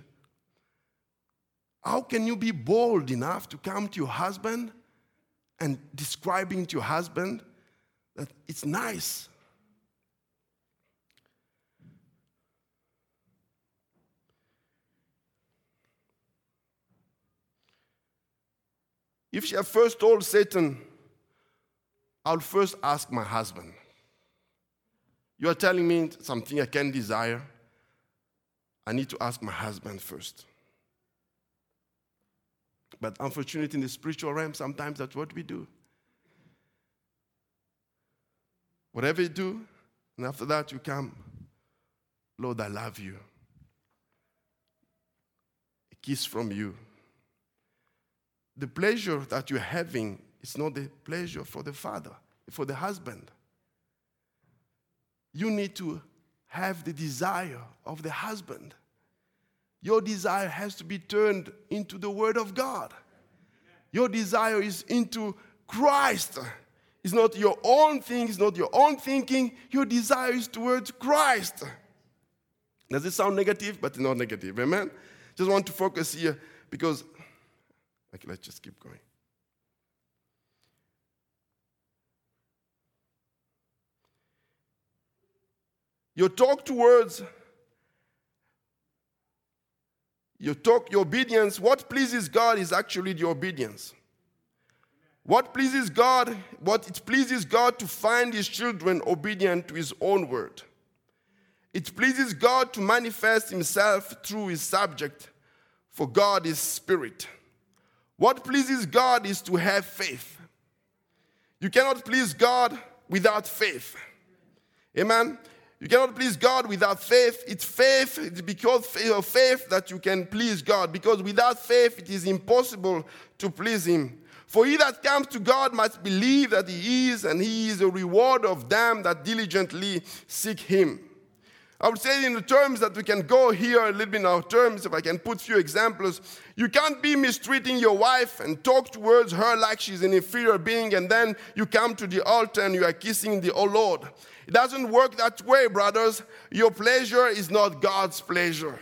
S2: how can you be bold enough to come to your husband and describing to your husband that it's nice If she had first told Satan, I'll first ask my husband. You are telling me something I can desire. I need to ask my husband first. But unfortunately, in the spiritual realm, sometimes that's what we do. Whatever you do, and after that you come, Lord, I love you. A kiss from you the pleasure that you're having is not the pleasure for the father, for the husband. You need to have the desire of the husband. Your desire has to be turned into the Word of God. Your desire is into Christ. It's not your own thing, it's not your own thinking. Your desire is towards Christ. Does it sound negative? But not negative. Amen? Just want to focus here because Okay, let's just keep going. Your talk towards your talk, your obedience, what pleases God is actually the obedience. What pleases God, what it pleases God to find his children obedient to his own word. It pleases God to manifest himself through his subject, for God is spirit. What pleases God is to have faith. You cannot please God without faith. Amen. You cannot please God without faith. It's faith, it's because of faith that you can please God. Because without faith, it is impossible to please Him. For he that comes to God must believe that He is, and He is a reward of them that diligently seek Him. I would say in the terms that we can go here a little bit in our terms, if I can put few examples. You can't be mistreating your wife and talk towards her like she's an inferior being, and then you come to the altar and you are kissing the oh Lord. It doesn't work that way, brothers. Your pleasure is not God's pleasure.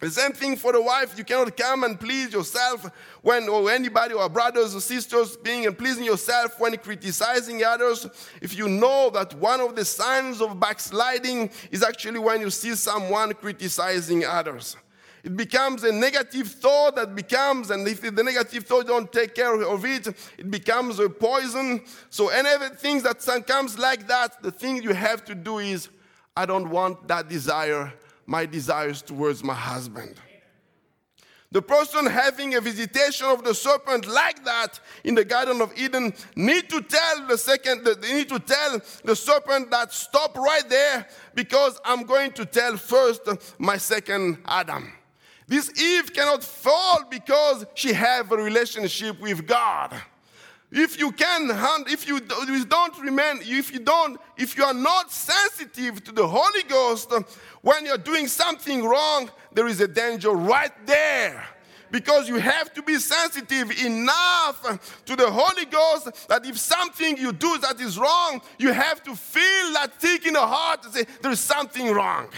S2: The same thing for the wife. You cannot come and please yourself when, or anybody, or brothers or sisters, being and pleasing yourself when criticizing others. If you know that one of the signs of backsliding is actually when you see someone criticizing others. It becomes a negative thought that becomes, and if the negative thought don't take care of it, it becomes a poison. So, any things that comes like that, the thing you have to do is, I don't want that desire my desires towards my husband. The person having a visitation of the serpent like that in the Garden of Eden need to tell the second, they need to tell the serpent that stop right there because I'm going to tell first my second Adam. This Eve cannot fall because she have a relationship with God. If you can if you don't remain, if you don't, if you are not sensitive to the Holy Ghost when you're doing something wrong, there is a danger right there. Because you have to be sensitive enough to the Holy Ghost that if something you do that is wrong, you have to feel that tick in the heart and say, There is something wrong.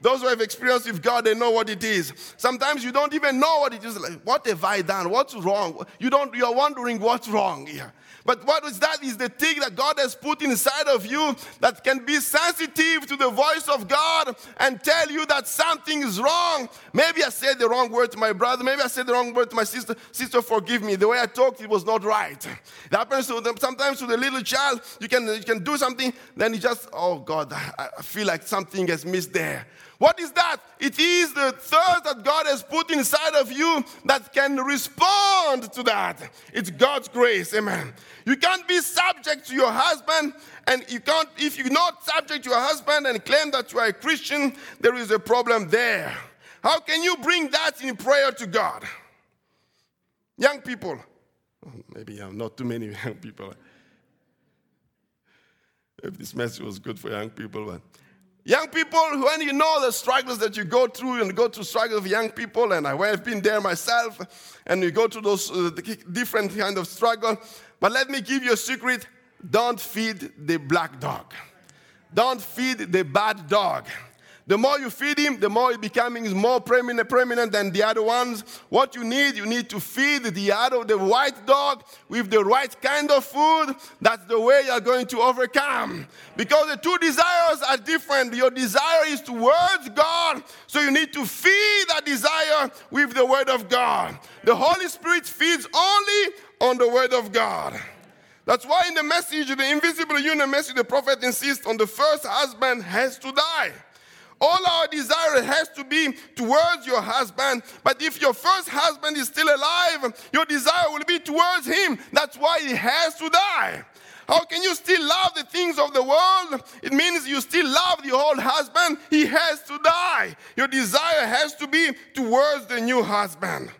S2: Those who have experience with God, they know what it is. Sometimes you don't even know what it is. Like, what have I done? What's wrong? You don't. You're wondering what's wrong here. But what is that? Is the thing that God has put inside of you that can be sensitive to the voice of God and tell you that something is wrong. Maybe I said the wrong word to my brother. Maybe I said the wrong word to my sister. Sister, forgive me. The way I talked, it was not right. That happens to them. Sometimes to the little child, you can, you can do something, then you just, oh God, I feel like something has missed there. What is that? It is the thirst that God has put inside of you that can respond to that. It's God's grace. Amen. You can't be subject to your husband, and you can't, if you're not subject to your husband and claim that you are a Christian, there is a problem there. How can you bring that in prayer to God? Young people, maybe not too many young people. If this message was good for young people, but Young people, when you know the struggles that you go through and go through struggles of young people, and I have been there myself, and you go through those uh, different kind of struggle. But let me give you a secret: don't feed the black dog. Don't feed the bad dog. The more you feed him, the more he becoming more prominent, prominent than the other ones. What you need, you need to feed the other, the white dog with the right kind of food. That's the way you're going to overcome. Because the two desires are different. Your desire is towards God, so you need to feed that desire with the word of God. The Holy Spirit feeds only on the word of God. That's why in the message, the invisible union message, the prophet insists on the first husband has to die. All our desire has to be towards your husband. But if your first husband is still alive, your desire will be towards him. That's why he has to die. How can you still love the things of the world? It means you still love the old husband. He has to die. Your desire has to be towards the new husband.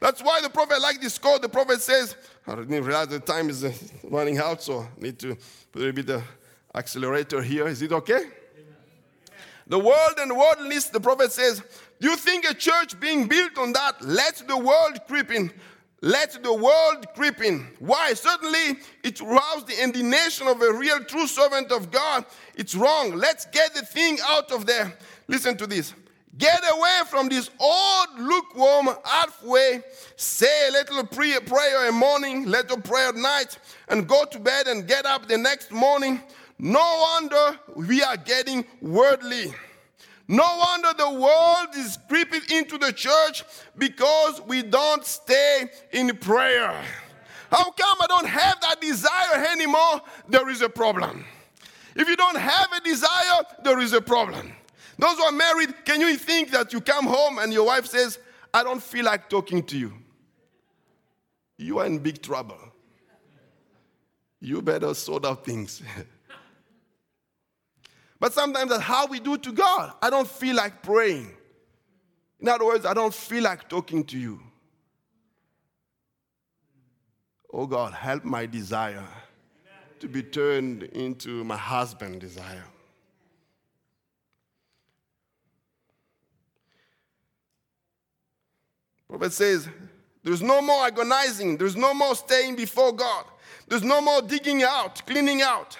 S2: That's why the prophet, like this quote, the prophet says, I didn't realize the time is running out, so I need to put a bit of accelerator here. Is it okay? The world and worldliness, the prophet says, Do you think a church being built on that? Let the world creep in. Let the world creep in. Why? Certainly, it roused the indignation of a real true servant of God. It's wrong. Let's get the thing out of there. Listen to this. Get away from this old, lukewarm, halfway. Say a little prayer, prayer in morning, little prayer at night, and go to bed and get up the next morning. No wonder we are getting worldly. No wonder the world is creeping into the church because we don't stay in prayer. How come I don't have that desire anymore? There is a problem. If you don't have a desire, there is a problem. Those who are married, can you think that you come home and your wife says, I don't feel like talking to you? You are in big trouble. You better sort out things. But sometimes that's how we do to God. I don't feel like praying. In other words, I don't feel like talking to you. Oh God, help my desire to be turned into my husband's desire. Prophet says, there's no more agonizing, there's no more staying before God, there's no more digging out, cleaning out.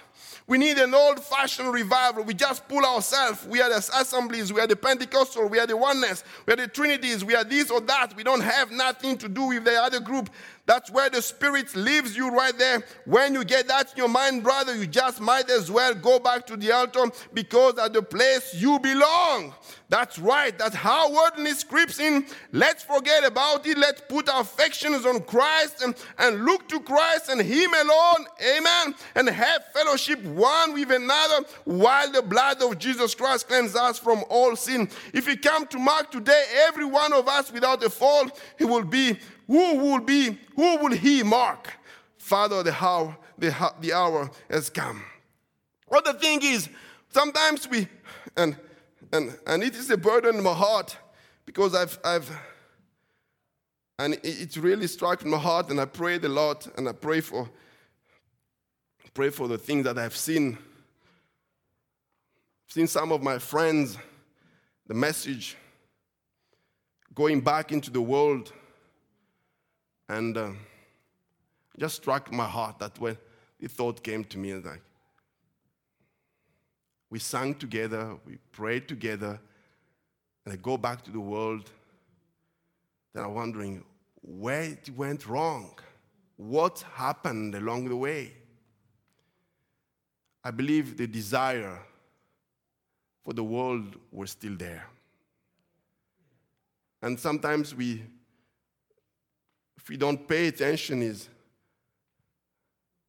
S2: We need an old fashioned revival. We just pull ourselves. We are the assemblies, we are the Pentecostal, we are the oneness, we are the Trinities, we are this or that. We don't have nothing to do with the other group. That's where the Spirit leaves you right there. When you get that in your mind, brother, you just might as well go back to the altar because at the place you belong. That's right. That's how worldliness creeps in. Let's forget about it. Let's put our affections on Christ and, and look to Christ and Him alone. Amen. And have fellowship one with another while the blood of Jesus Christ cleanses us from all sin. If we come to Mark today, every one of us without a fault, He will be who will be, who will he mark? Father, the hour, the, the hour has come. Well, the thing is, sometimes we, and, and, and it is a burden in my heart because I've, I've and it, it really struck my heart and I prayed a lot and I pray for, pray for the things that I've seen. I've seen some of my friends, the message, going back into the world and uh, just struck my heart that when the thought came to me, like, we sang together, we prayed together, and I go back to the world. Then I'm wondering where it went wrong. What happened along the way? I believe the desire for the world was still there. And sometimes we if we don't pay attention is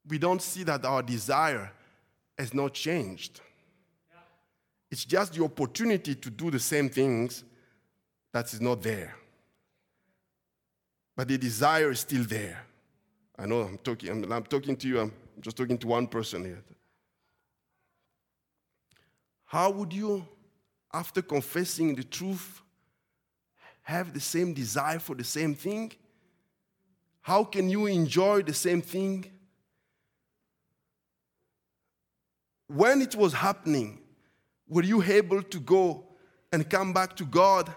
S2: we don't see that our desire has not changed. It's just the opportunity to do the same things that is not there. But the desire is still there. I know I'm talking, I'm, I'm talking to you, I'm just talking to one person here. How would you, after confessing the truth, have the same desire for the same thing? How can you enjoy the same thing? When it was happening, were you able to go and come back to God?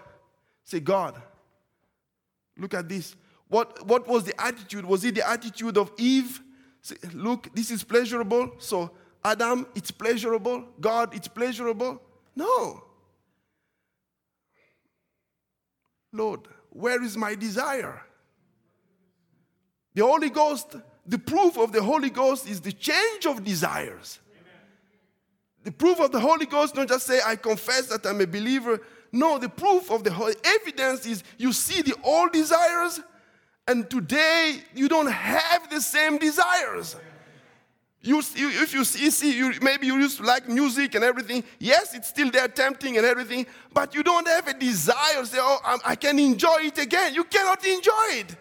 S2: Say, God, look at this. What, what was the attitude? Was it the attitude of Eve? Say, look, this is pleasurable. So, Adam, it's pleasurable. God, it's pleasurable. No. Lord, where is my desire? The Holy Ghost, the proof of the Holy Ghost is the change of desires. The proof of the Holy Ghost, don't just say, I confess that I'm a believer. No, the proof of the Holy evidence is you see the old desires, and today you don't have the same desires. You, you, if you see, see you, maybe you used to like music and everything. Yes, it's still there, tempting and everything, but you don't have a desire. To say, oh, I'm, I can enjoy it again. You cannot enjoy it.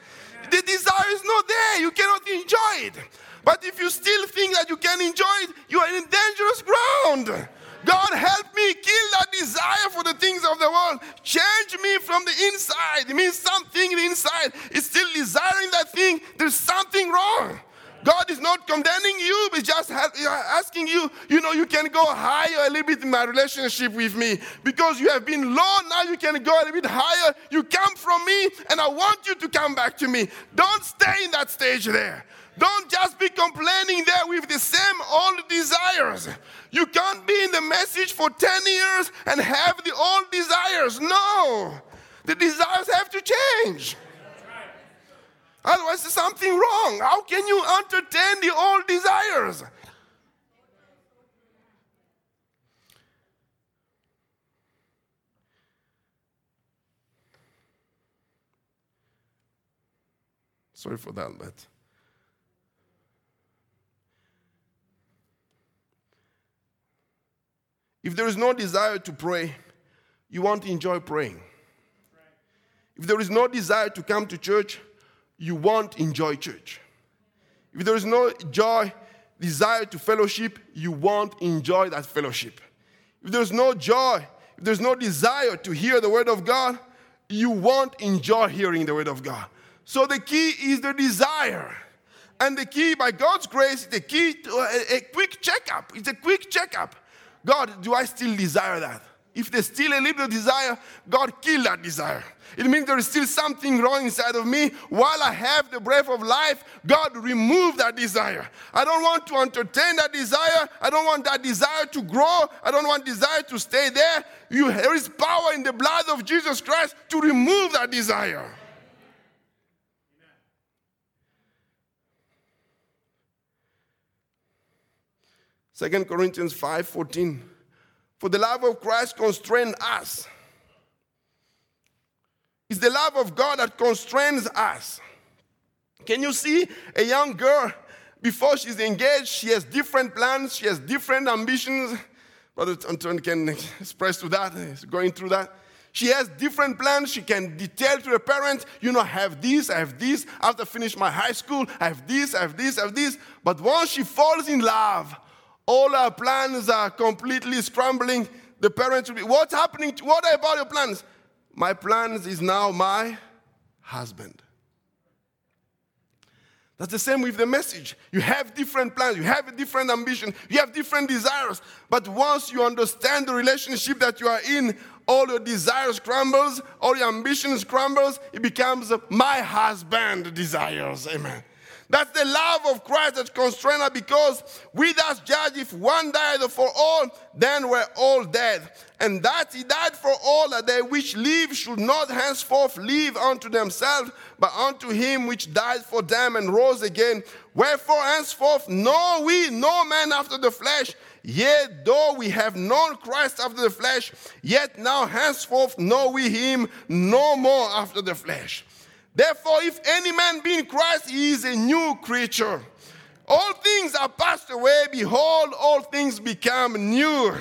S2: The desire is not there. You cannot enjoy it. But if you still think that you can enjoy it, you are in dangerous ground. God, help me kill that desire for the things of the world. Change me from the inside. It means something inside is still desiring that thing. There's something wrong. God is not condemning you, but just asking you, you know, you can go higher a little bit in my relationship with me because you have been low, now you can go a little bit higher. You come from me, and I want you to come back to me. Don't stay in that stage there. Don't just be complaining there with the same old desires. You can't be in the message for 10 years and have the old desires. No, the desires have to change. Otherwise, there's something wrong. How can you entertain the old desires? Sorry for that, but. If there is no desire to pray, you won't enjoy praying. If there is no desire to come to church, you won't enjoy church. If there is no joy, desire to fellowship, you won't enjoy that fellowship. If there's no joy, if there's no desire to hear the word of God, you won't enjoy hearing the word of God. So the key is the desire. And the key, by God's grace, the key to a, a quick checkup. It's a quick checkup. God, do I still desire that? If there's still a little desire, God kill that desire. It means there is still something wrong inside of me. While I have the breath of life, God remove that desire. I don't want to entertain that desire. I don't want that desire to grow. I don't want desire to stay there. You, there is power in the blood of Jesus Christ to remove that desire. Second Corinthians 5:14. For the love of Christ constrains us. It's the love of God that constrains us. Can you see a young girl before she's engaged? She has different plans, she has different ambitions. Brother Anton can express to that, he's going through that. She has different plans. She can detail to the parents, you know, I have this, I have this. After I finish my high school, I have this, I have this, I have this. But once she falls in love, all our plans are completely scrambling. The parents will be, what's happening? To, what about your plans? My plans is now my husband. That's the same with the message. You have different plans, you have a different ambition, you have different desires. But once you understand the relationship that you are in, all your desires crumbles, all your ambitions crumbles, it becomes my husband desires. Amen. That's the love of Christ that constrains us because we thus judge if one died for all, then we're all dead. And that he died for all, that they which live should not henceforth live unto themselves, but unto him which died for them and rose again. Wherefore henceforth know we no man after the flesh. Yet though we have known Christ after the flesh, yet now henceforth know we him no more after the flesh. Therefore, if any man be in Christ, he is a new creature. All things are passed away. Behold, all things become new.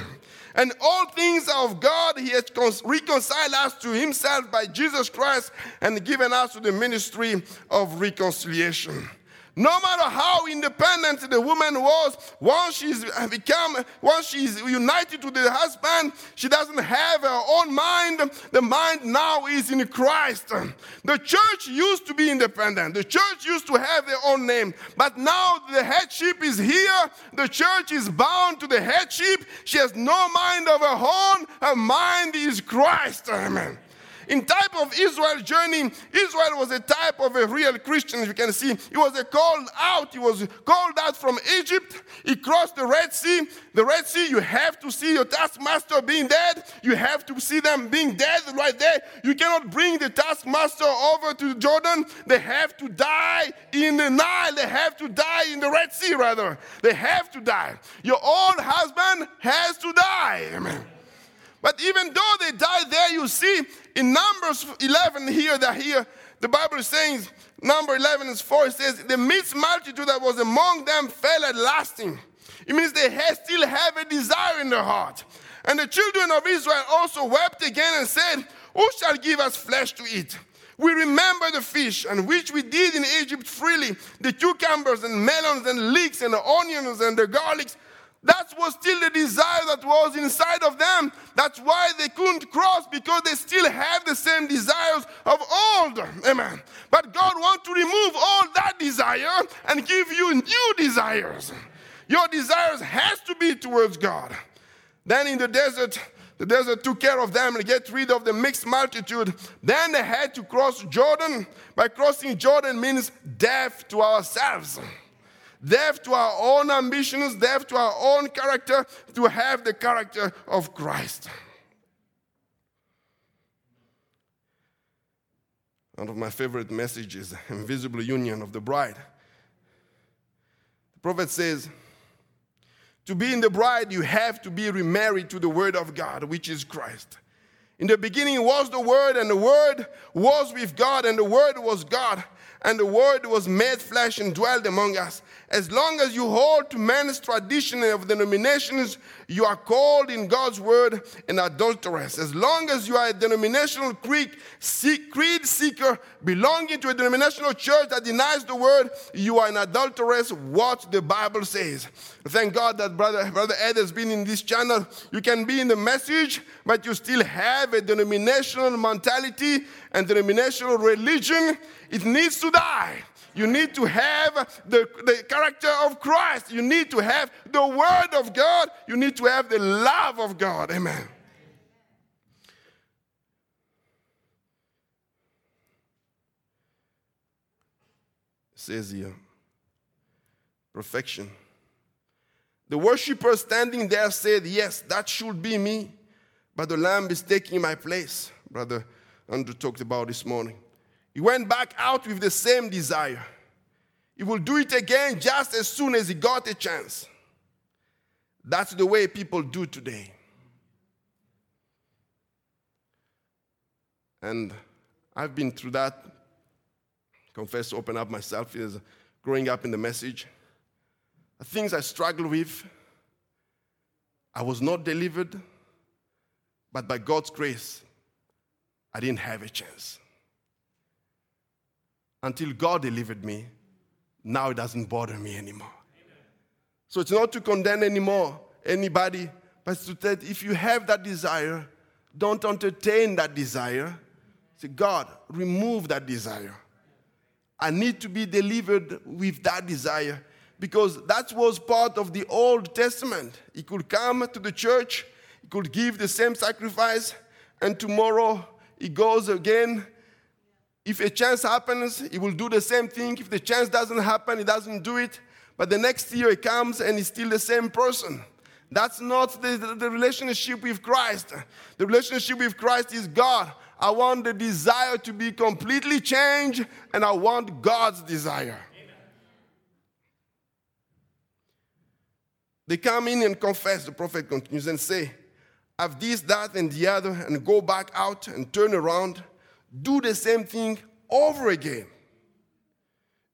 S2: And all things are of God. He has reconciled us to himself by Jesus Christ and given us to the ministry of reconciliation. No matter how independent the woman was, once she's become, once she's united to the husband, she doesn't have her own mind. The mind now is in Christ. The church used to be independent. The church used to have their own name. But now the headship is here. The church is bound to the headship. She has no mind of her own. Her mind is Christ. Amen. In type of Israel journey, Israel was a type of a real Christian, you can see. He was a called out. He was called out from Egypt. He crossed the Red Sea. The Red Sea, you have to see your taskmaster being dead. You have to see them being dead right there. You cannot bring the taskmaster over to Jordan. They have to die in the Nile. They have to die in the Red Sea, rather. They have to die. Your old husband has to die. Amen. But even though they died there, you see in Numbers 11 here, that here, the Bible is saying, number 11 is 4, it says, the mixed multitude that was among them fell at lasting. It means they had, still have a desire in their heart. And the children of Israel also wept again and said, Who shall give us flesh to eat? We remember the fish, and which we did in Egypt freely, the cucumbers and melons and leeks and the onions and the garlics, that was still the desire that was inside of them. That's why they couldn't cross because they still have the same desires of old. Amen. But God wants to remove all that desire and give you new desires. Your desires has to be towards God. Then in the desert, the desert took care of them and get rid of the mixed multitude. Then they had to cross Jordan. By crossing Jordan means death to ourselves deaf to our own ambitions, deaf to our own character, to have the character of Christ. One of my favorite messages, Invisible Union of the Bride. The prophet says, To be in the bride, you have to be remarried to the Word of God, which is Christ. In the beginning was the Word, and the Word was with God, and the Word was God and the Word was made flesh and dwelled among us. As long as you hold to man's tradition of denominations, you are called in God's Word an adulteress. As long as you are a denominational creed, creed seeker belonging to a denominational church that denies the Word, you are an adulteress, what the Bible says. Thank God that Brother, Brother Ed has been in this channel. You can be in the message, but you still have a denominational mentality and denominational religion it needs to die. You need to have the, the character of Christ. You need to have the Word of God. You need to have the love of God. Amen. It says here perfection. The worshiper standing there said, Yes, that should be me, but the Lamb is taking my place. Brother Andrew talked about this morning. He went back out with the same desire. He will do it again just as soon as he got a chance. That's the way people do today. And I've been through that. Confess open up myself is growing up in the message. The things I struggled with, I was not delivered, but by God's grace, I didn't have a chance. Until God delivered me, now it doesn't bother me anymore. So it's not to condemn anymore anybody, but to tell if you have that desire, don't entertain that desire. Say, God, remove that desire. I need to be delivered with that desire because that was part of the Old Testament. He could come to the church, he could give the same sacrifice, and tomorrow he goes again. If a chance happens, he will do the same thing. If the chance doesn't happen, he doesn't do it. But the next year he comes and he's still the same person. That's not the, the, the relationship with Christ. The relationship with Christ is God. I want the desire to be completely changed, and I want God's desire. They come in and confess, the prophet continues, and say, Have this, that, and the other, and go back out and turn around. Do the same thing over again.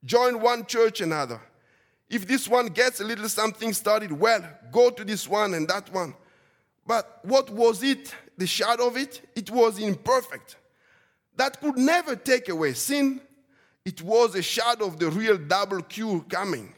S2: Join one church another. If this one gets a little something started, well, go to this one and that one. But what was it? The shadow of it? It was imperfect. That could never take away sin. It was a shadow of the real double Q coming.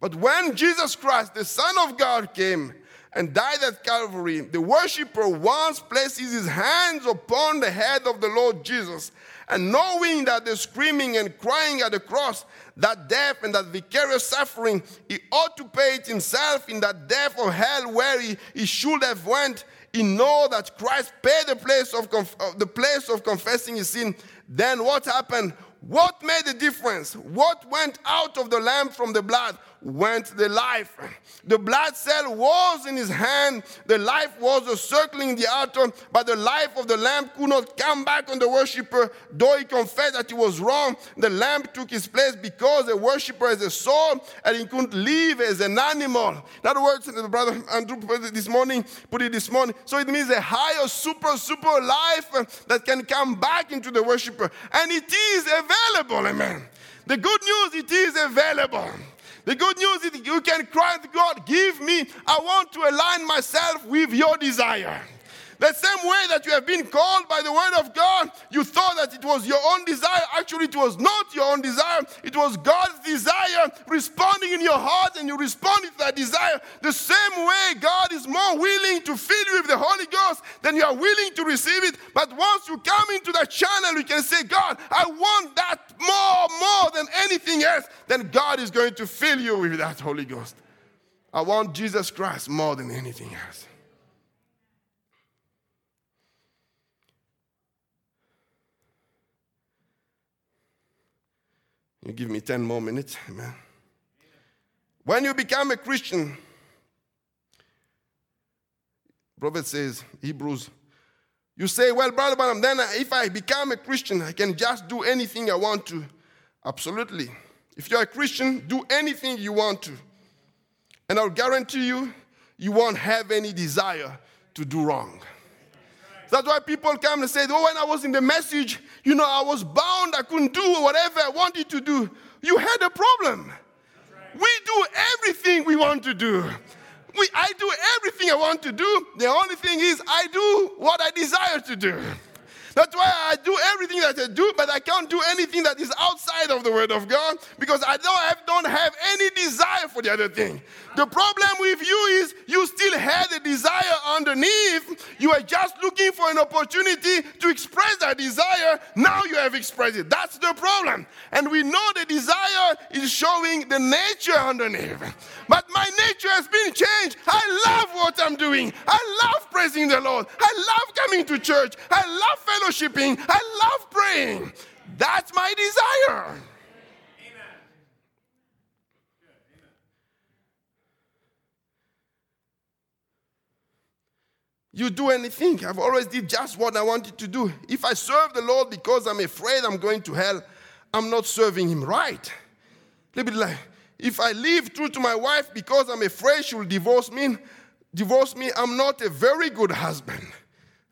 S2: But when Jesus Christ, the Son of God, came and died at Calvary, the worshiper once places his hands upon the head of the Lord Jesus, and knowing that the screaming and crying at the cross, that death and that vicarious suffering, he ought to pay it himself in that death of hell where he, he should have went. He know that Christ paid the place of conf- uh, the place of confessing his sin. Then what happened? What made the difference? What went out of the lamb from the blood? Went the life. The blood cell was in his hand. The life was circling the altar, but the life of the lamb could not come back on the worshiper. Though he confessed that he was wrong, the lamb took his place because the worshiper is a soul and he couldn't live as an animal. In other words, the brother Andrew put it this morning, put it this morning. So it means a higher, super, super life uh, that can come back into the worshiper. And it is available, amen. The good news, it is available. The good news is you can cry to God, give me, I want to align myself with your desire. The same way that you have been called by the word of God, you thought that it was your own desire. Actually, it was not your own desire. It was God's desire responding in your heart, and you responded to that desire. The same way God is more willing to fill you with the Holy Ghost than you are willing to receive it. But once you come into that channel, you can say, God, I want that more, more than anything else. Then God is going to fill you with that Holy Ghost. I want Jesus Christ more than anything else. You give me 10 more minutes. Amen. When you become a Christian, prophet says, Hebrews, you say, well, brother Branham, then if I become a Christian, I can just do anything I want to. Absolutely. If you're a Christian, do anything you want to. And I'll guarantee you, you won't have any desire to do wrong. That's why people come and say, Oh, when I was in the message, you know, I was bound, I couldn't do whatever I wanted to do. You had a problem. We do everything we want to do. We, I do everything I want to do. The only thing is, I do what I desire to do. That's why I do everything that I do, but I can't do anything that is outside of the Word of God because I don't have, don't have any desire for the other thing. The problem with you is you still had a desire underneath. You are just looking for an opportunity to express that desire. Now you have expressed it. That's the problem. And we know the desire is showing the nature underneath. But my nature has been changed. I love what I'm doing. I love praising the Lord. I love coming to church. I love fellowshipping. I love praying. That's my desire. Amen. You do anything. I've always did just what I wanted to do. If I serve the Lord because I'm afraid I'm going to hell, I'm not serving Him right. A little bit like if I live true to my wife because I'm afraid she'll divorce me, divorce me, I'm not a very good husband.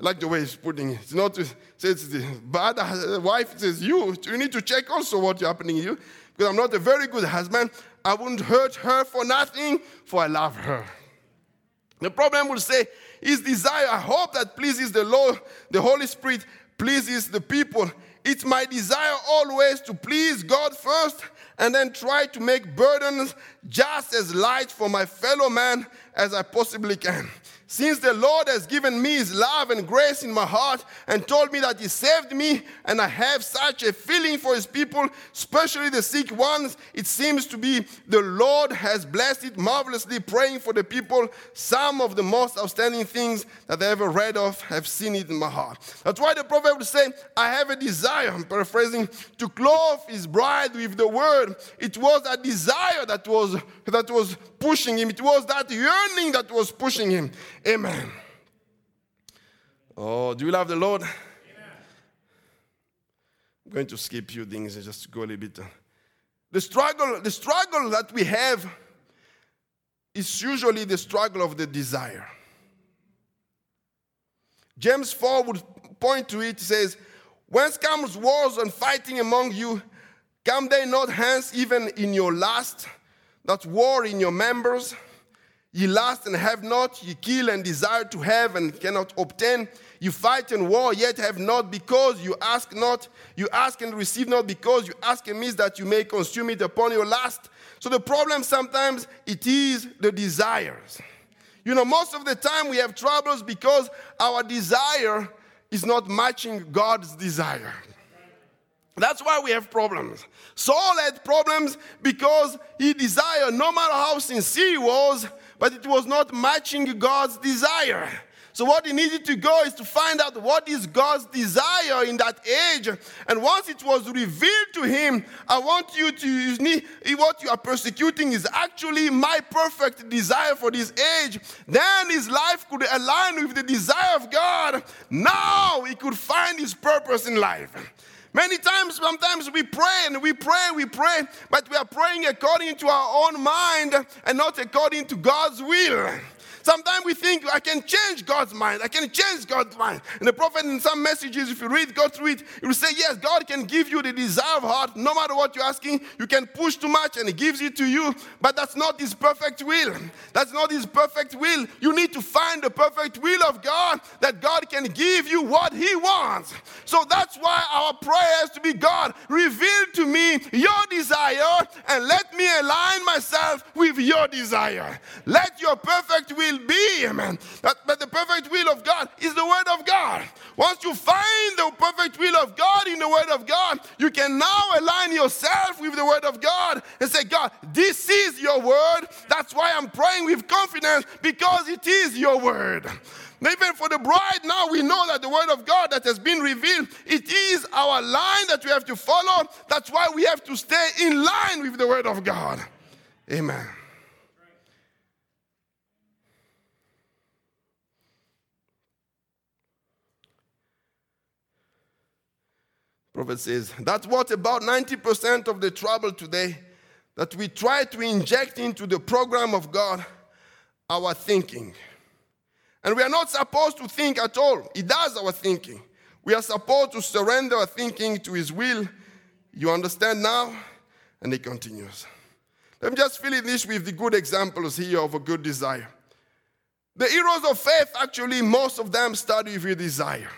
S2: I like the way he's putting it. It's not to say it's the bad uh, wife, says you. You need to check also what's happening to you. Because I'm not a very good husband. I wouldn't hurt her for nothing, for I love her. The problem will say, his desire, I hope that pleases the Lord, the Holy Spirit pleases the people. It's my desire always to please God first and then try to make burdens just as light for my fellow man as I possibly can. Since the Lord has given me his love and grace in my heart and told me that he saved me, and I have such a feeling for his people, especially the sick ones, it seems to be the Lord has blessed it marvelously, praying for the people. Some of the most outstanding things that I ever read of have seen it in my heart. That's why the prophet would say, I have a desire, I'm paraphrasing, to clothe his bride with the word. It was a desire that was that was pushing him. It was that yearning that was pushing him. Amen. Oh, do you love the Lord? Amen. I'm going to skip a few things and just go a little bit. The struggle, the struggle that we have is usually the struggle of the desire. James 4 would point to it, says, Whence comes wars and fighting among you? Come they not hence even in your lust? That war in your members. Ye lust and have not, ye kill and desire to have and cannot obtain. You fight and war, yet have not because you ask not. You ask and receive not because you ask amiss that you may consume it upon your lust. So the problem sometimes it is the desires. You know, most of the time we have troubles because our desire is not matching God's desire. That's why we have problems. Saul had problems because he desired, no matter how sincere he was, but it was not matching God's desire. So what he needed to go is to find out what is God's desire in that age. And once it was revealed to him, I want you to what you are persecuting is actually my perfect desire for this age. Then his life could align with the desire of God. Now he could find his purpose in life. Many times, sometimes we pray and we pray, we pray, but we are praying according to our own mind and not according to God's will. Sometimes we think I can change God's mind. I can change God's mind. And the prophet in some messages, if you read, go through it, he will say, Yes, God can give you the desire of heart. No matter what you're asking, you can push too much and he gives it to you. But that's not his perfect will. That's not his perfect will. You need to find the perfect will of God that God can give you what he wants. So that's why our prayer has to be God, reveal to me your desire and let me align myself with your desire. Let your perfect will will be. Amen. But, but the perfect will of God is the Word of God. Once you find the perfect will of God in the Word of God, you can now align yourself with the Word of God and say, God, this is your Word. That's why I'm praying with confidence because it is your Word. Even for the bride, now we know that the word of God that has been revealed, it is our line that we have to follow. That's why we have to stay in line with the word of God. Amen. Prophet says, that's what about 90% of the trouble today that we try to inject into the program of God our thinking. And we are not supposed to think at all. He does our thinking. We are supposed to surrender our thinking to His will. You understand now? And he continues. Let me just fill in this with the good examples here of a good desire. The heroes of faith, actually, most of them start with a desire.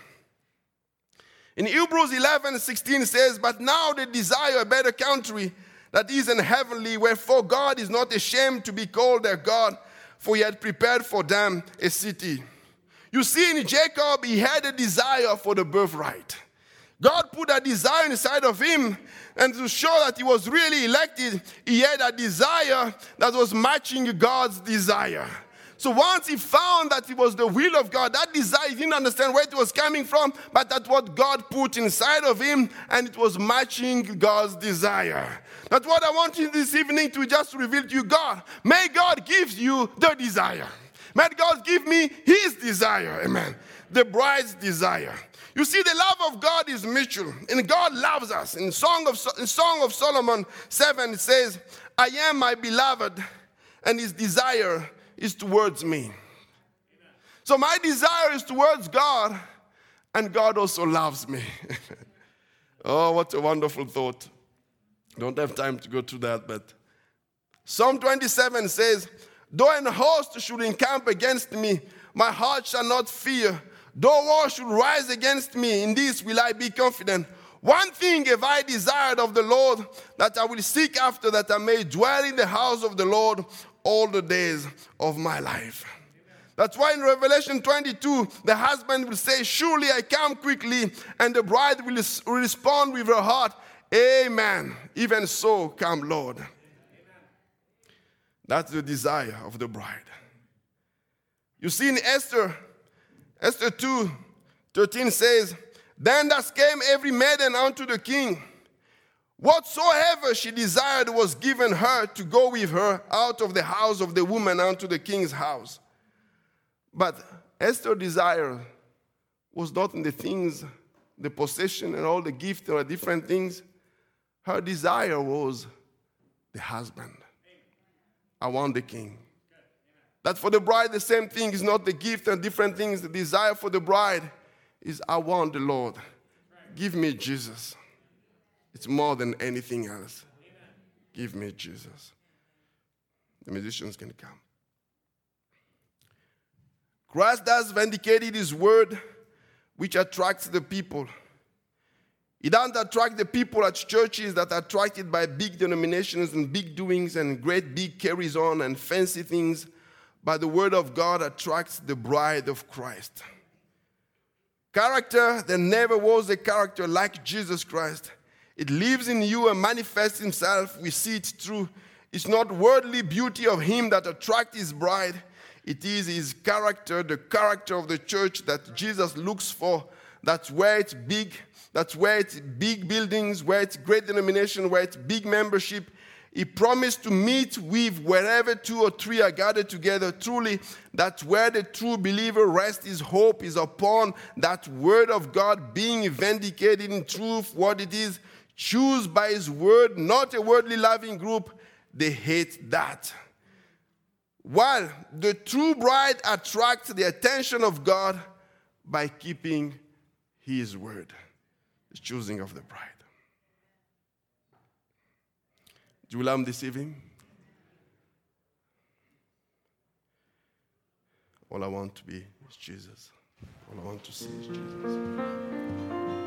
S2: In Hebrews 11 16 says, But now they desire a better country that is in heavenly, wherefore God is not ashamed to be called their God, for he had prepared for them a city. You see, in Jacob, he had a desire for the birthright. God put a desire inside of him, and to show that he was really elected, he had a desire that was matching God's desire. So once he found that it was the will of God, that desire, he didn't understand where it was coming from, but that what God put inside of him, and it was matching God's desire. That's what I want you this evening to just reveal to you God. May God give you the desire. May God give me his desire. Amen. The bride's desire. You see, the love of God is mutual, and God loves us. In Song of, in Song of Solomon 7, it says, I am my beloved, and his desire is towards me. So my desire is towards God, and God also loves me. oh, what a wonderful thought. Don't have time to go through that, but Psalm 27 says, Though an host should encamp against me, my heart shall not fear. Though war should rise against me, in this will I be confident. One thing have I desired of the Lord that I will seek after, that I may dwell in the house of the Lord all the days of my life. That's why in Revelation 22, the husband will say, Surely I come quickly, and the bride will respond with her heart, Amen. Even so, come, Lord. That's the desire of the bride. You see in Esther, Esther 2 13 says, Then thus came every maiden unto the king. Whatsoever she desired was given her to go with her out of the house of the woman unto the king's house. But Esther's desire was not in the things, the possession and all the gifts or different things. Her desire was the husband. I want the king. That for the bride, the same thing is not the gift and different things. The desire for the bride is I want the Lord. Give me Jesus. It's more than anything else. Give me Jesus. The musicians can come. Christ has vindicated his word, which attracts the people. It doesn't attract the people at churches that are attracted by big denominations and big doings and great big carries on and fancy things, but the word of God attracts the bride of Christ. Character, there never was a character like Jesus Christ. It lives in you and manifests himself. We see it through. It's not worldly beauty of him that attracts his bride. It is his character, the character of the church that Jesus looks for. That's where it's big. That's where it's big buildings, where it's great denomination, where it's big membership. He promised to meet with wherever two or three are gathered together. Truly, that's where the true believer rests his hope is upon that word of God being vindicated in truth, what it is choose by his word, not a worldly loving group, they hate that. While the true bride attracts the attention of God by keeping his word, the choosing of the bride. Do you love deceiving? All I want to be is Jesus. All I want to see is Jesus.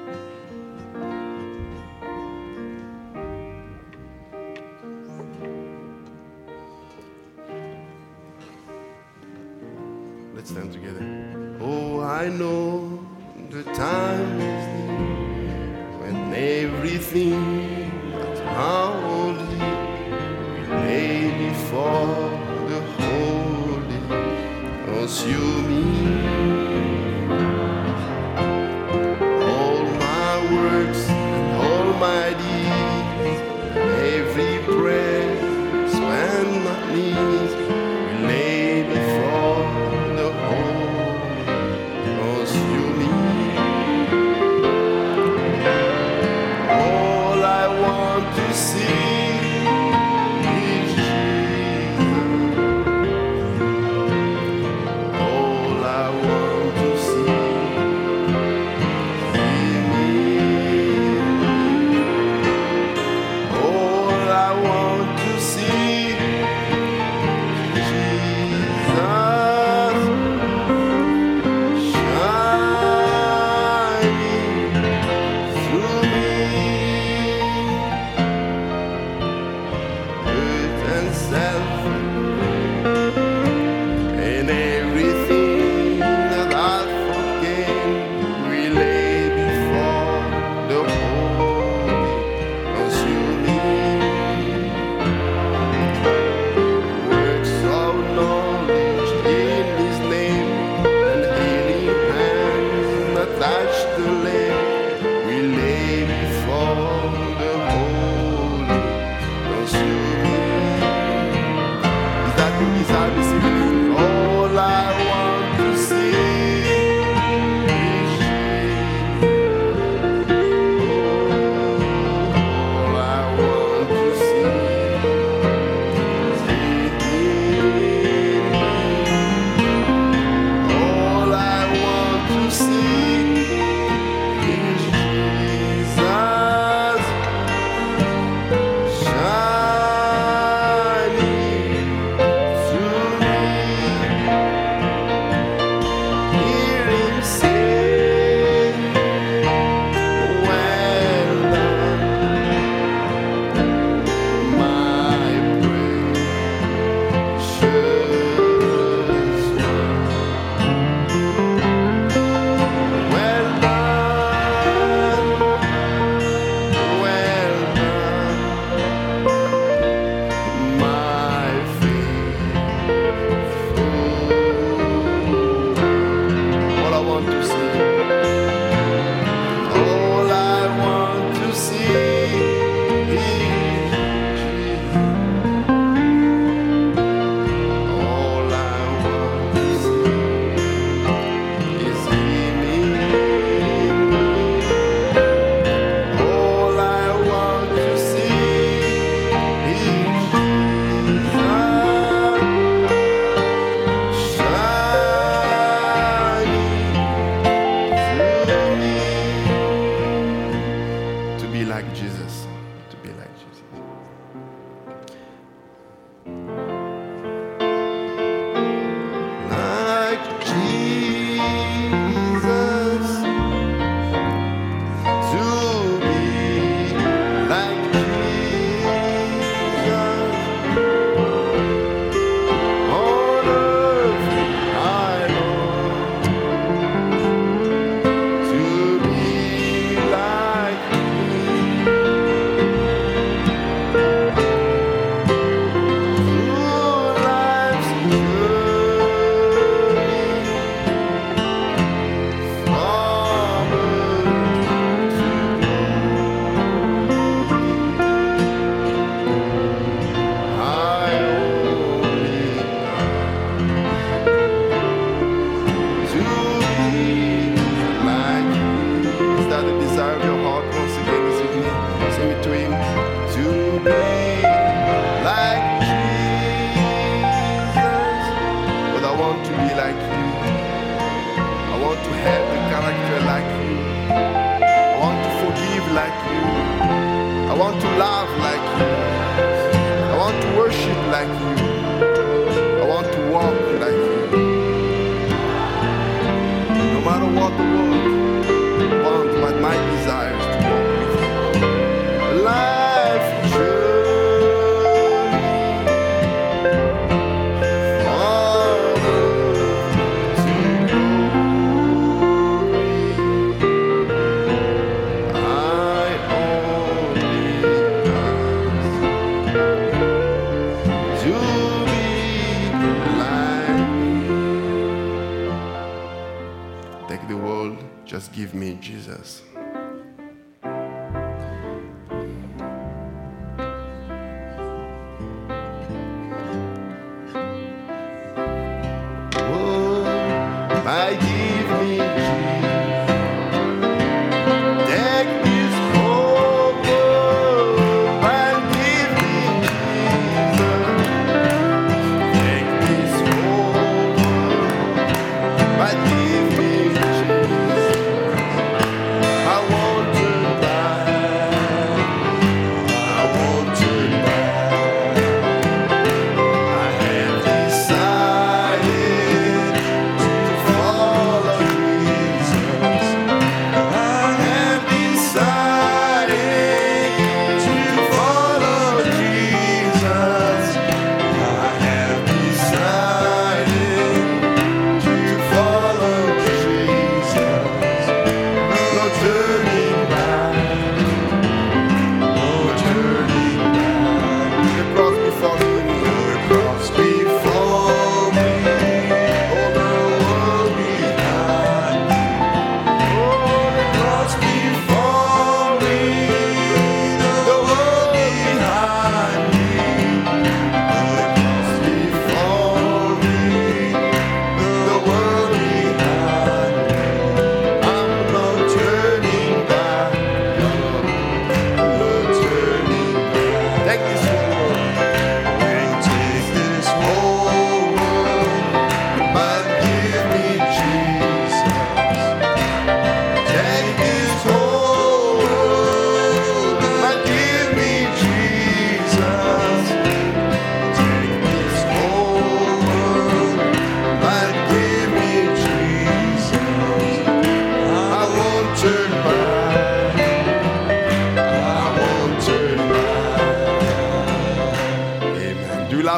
S2: Let's stand together. Oh, I know the time is near when everything that's holy we lay before the holy, consuming.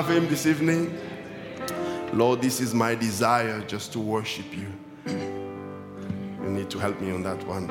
S1: have Him this evening? Lord, this is my desire just to worship you. You need to help me on that one.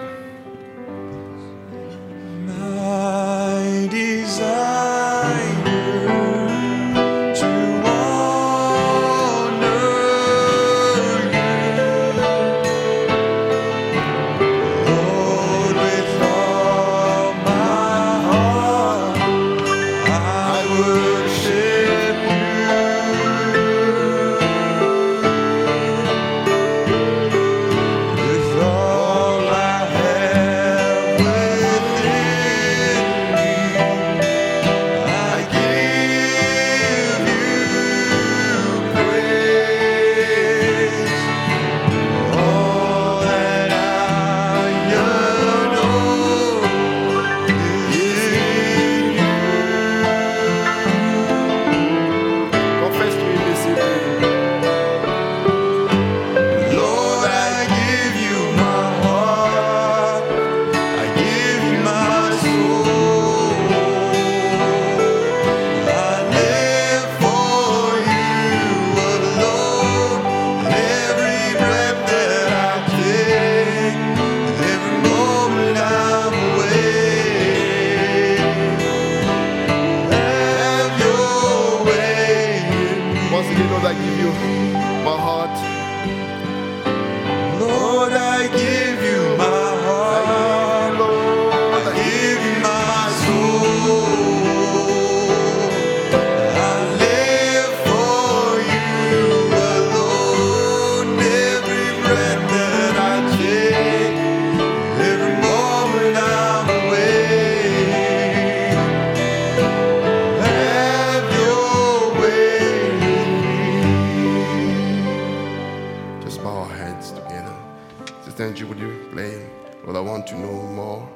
S2: Would you play? Lord, I want to know more.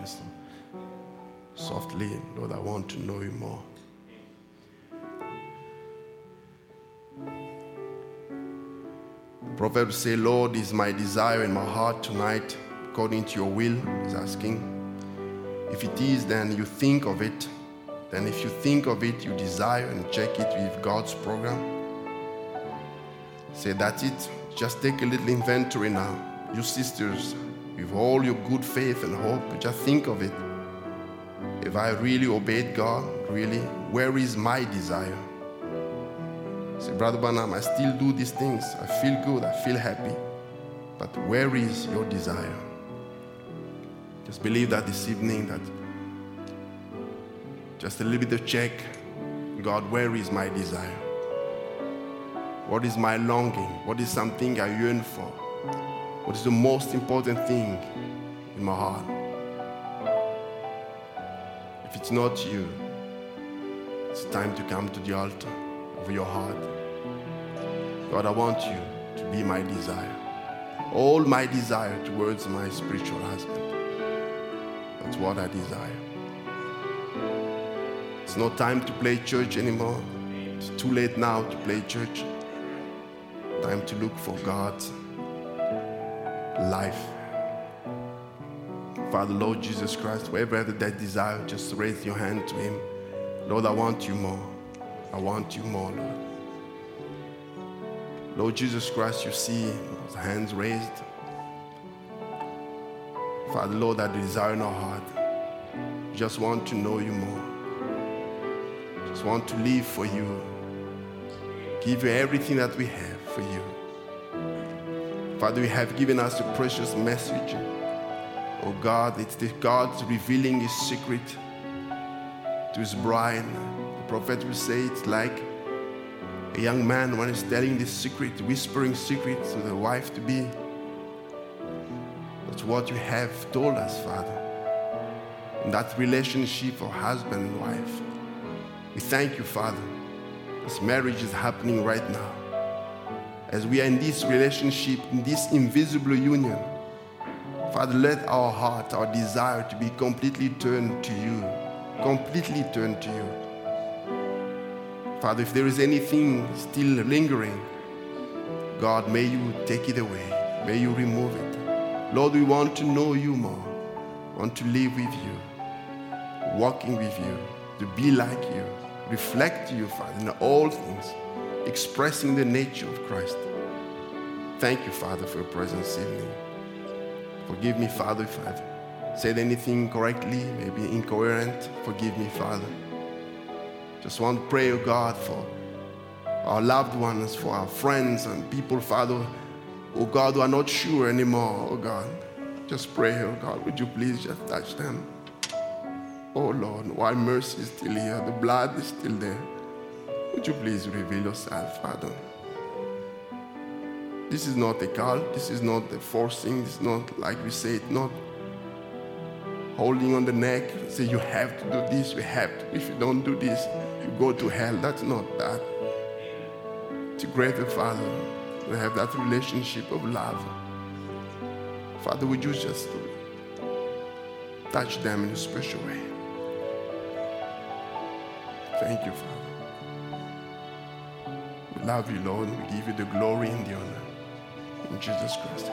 S2: Just softly, Lord, I want to know you more. Proverbs say, Lord, is my desire in my heart tonight, according to your will, he's asking. If it is, then you think of it. Then if you think of it, you desire and check it with God's program. Say, that's it. Just take a little inventory now. You sisters, with all your good faith and hope, just think of it. If I really obeyed God, really, where is my desire? Say, Brother Branham, I still do these things. I feel good. I feel happy. But where is your desire? Just believe that this evening that just a little bit of check. God, where is my desire? What is my longing? What is something I yearn for? What is the most important thing in my heart? If it's not you, it's time to come to the altar of your heart. God, I want you to be my desire. All my desire towards my spiritual husband. That's what I desire. It's no time to play church anymore. It's too late now to play church. Time to look for God's life. Father, Lord Jesus Christ, wherever that desire, just raise your hand to Him. Lord, I want you more. I want you more, Lord. Lord Jesus Christ, you see those hands raised. Father, Lord, that desire in our heart. Just want to know you more. Just want to live for you. Give you everything that we have for you. Father, you have given us a precious message. Oh God, it's the God revealing his secret to his bride. The prophet will say it's like a young man when he's telling this secret, whispering secret to the wife to be. That's what you have told us, Father. In that relationship of husband and wife. We thank you, Father. This marriage is happening right now. As we are in this relationship, in this invisible union, Father, let our heart, our desire to be completely turned to you, completely turned to you. Father, if there is anything still lingering, God, may you take it away. May you remove it. Lord, we want to know you more, want to live with you, walking with you, to be like you, reflect you, Father, in all things, expressing the nature of Christ. Thank you, Father, for your presence this evening. Forgive me, Father, if I've said anything correctly, maybe incoherent. Forgive me, Father. Just want to pray, oh God, for our loved ones, for our friends and people, Father, oh God, who are not sure anymore, oh God. Just pray, oh God, would you please just touch them? Oh Lord, why mercy is still here, the blood is still there. Would you please reveal yourself, Father? This is not a cult, this is not a forcing, It's not like we say it, not holding on the neck, say you have to do this, We have to. If you don't do this, you go to hell. That's not that. To greater Father, we have that relationship of love. Father, would you just touch them in a special way? Thank you, Father. Love you, Lord. We give you the glory and the honor. In Jesus Christ,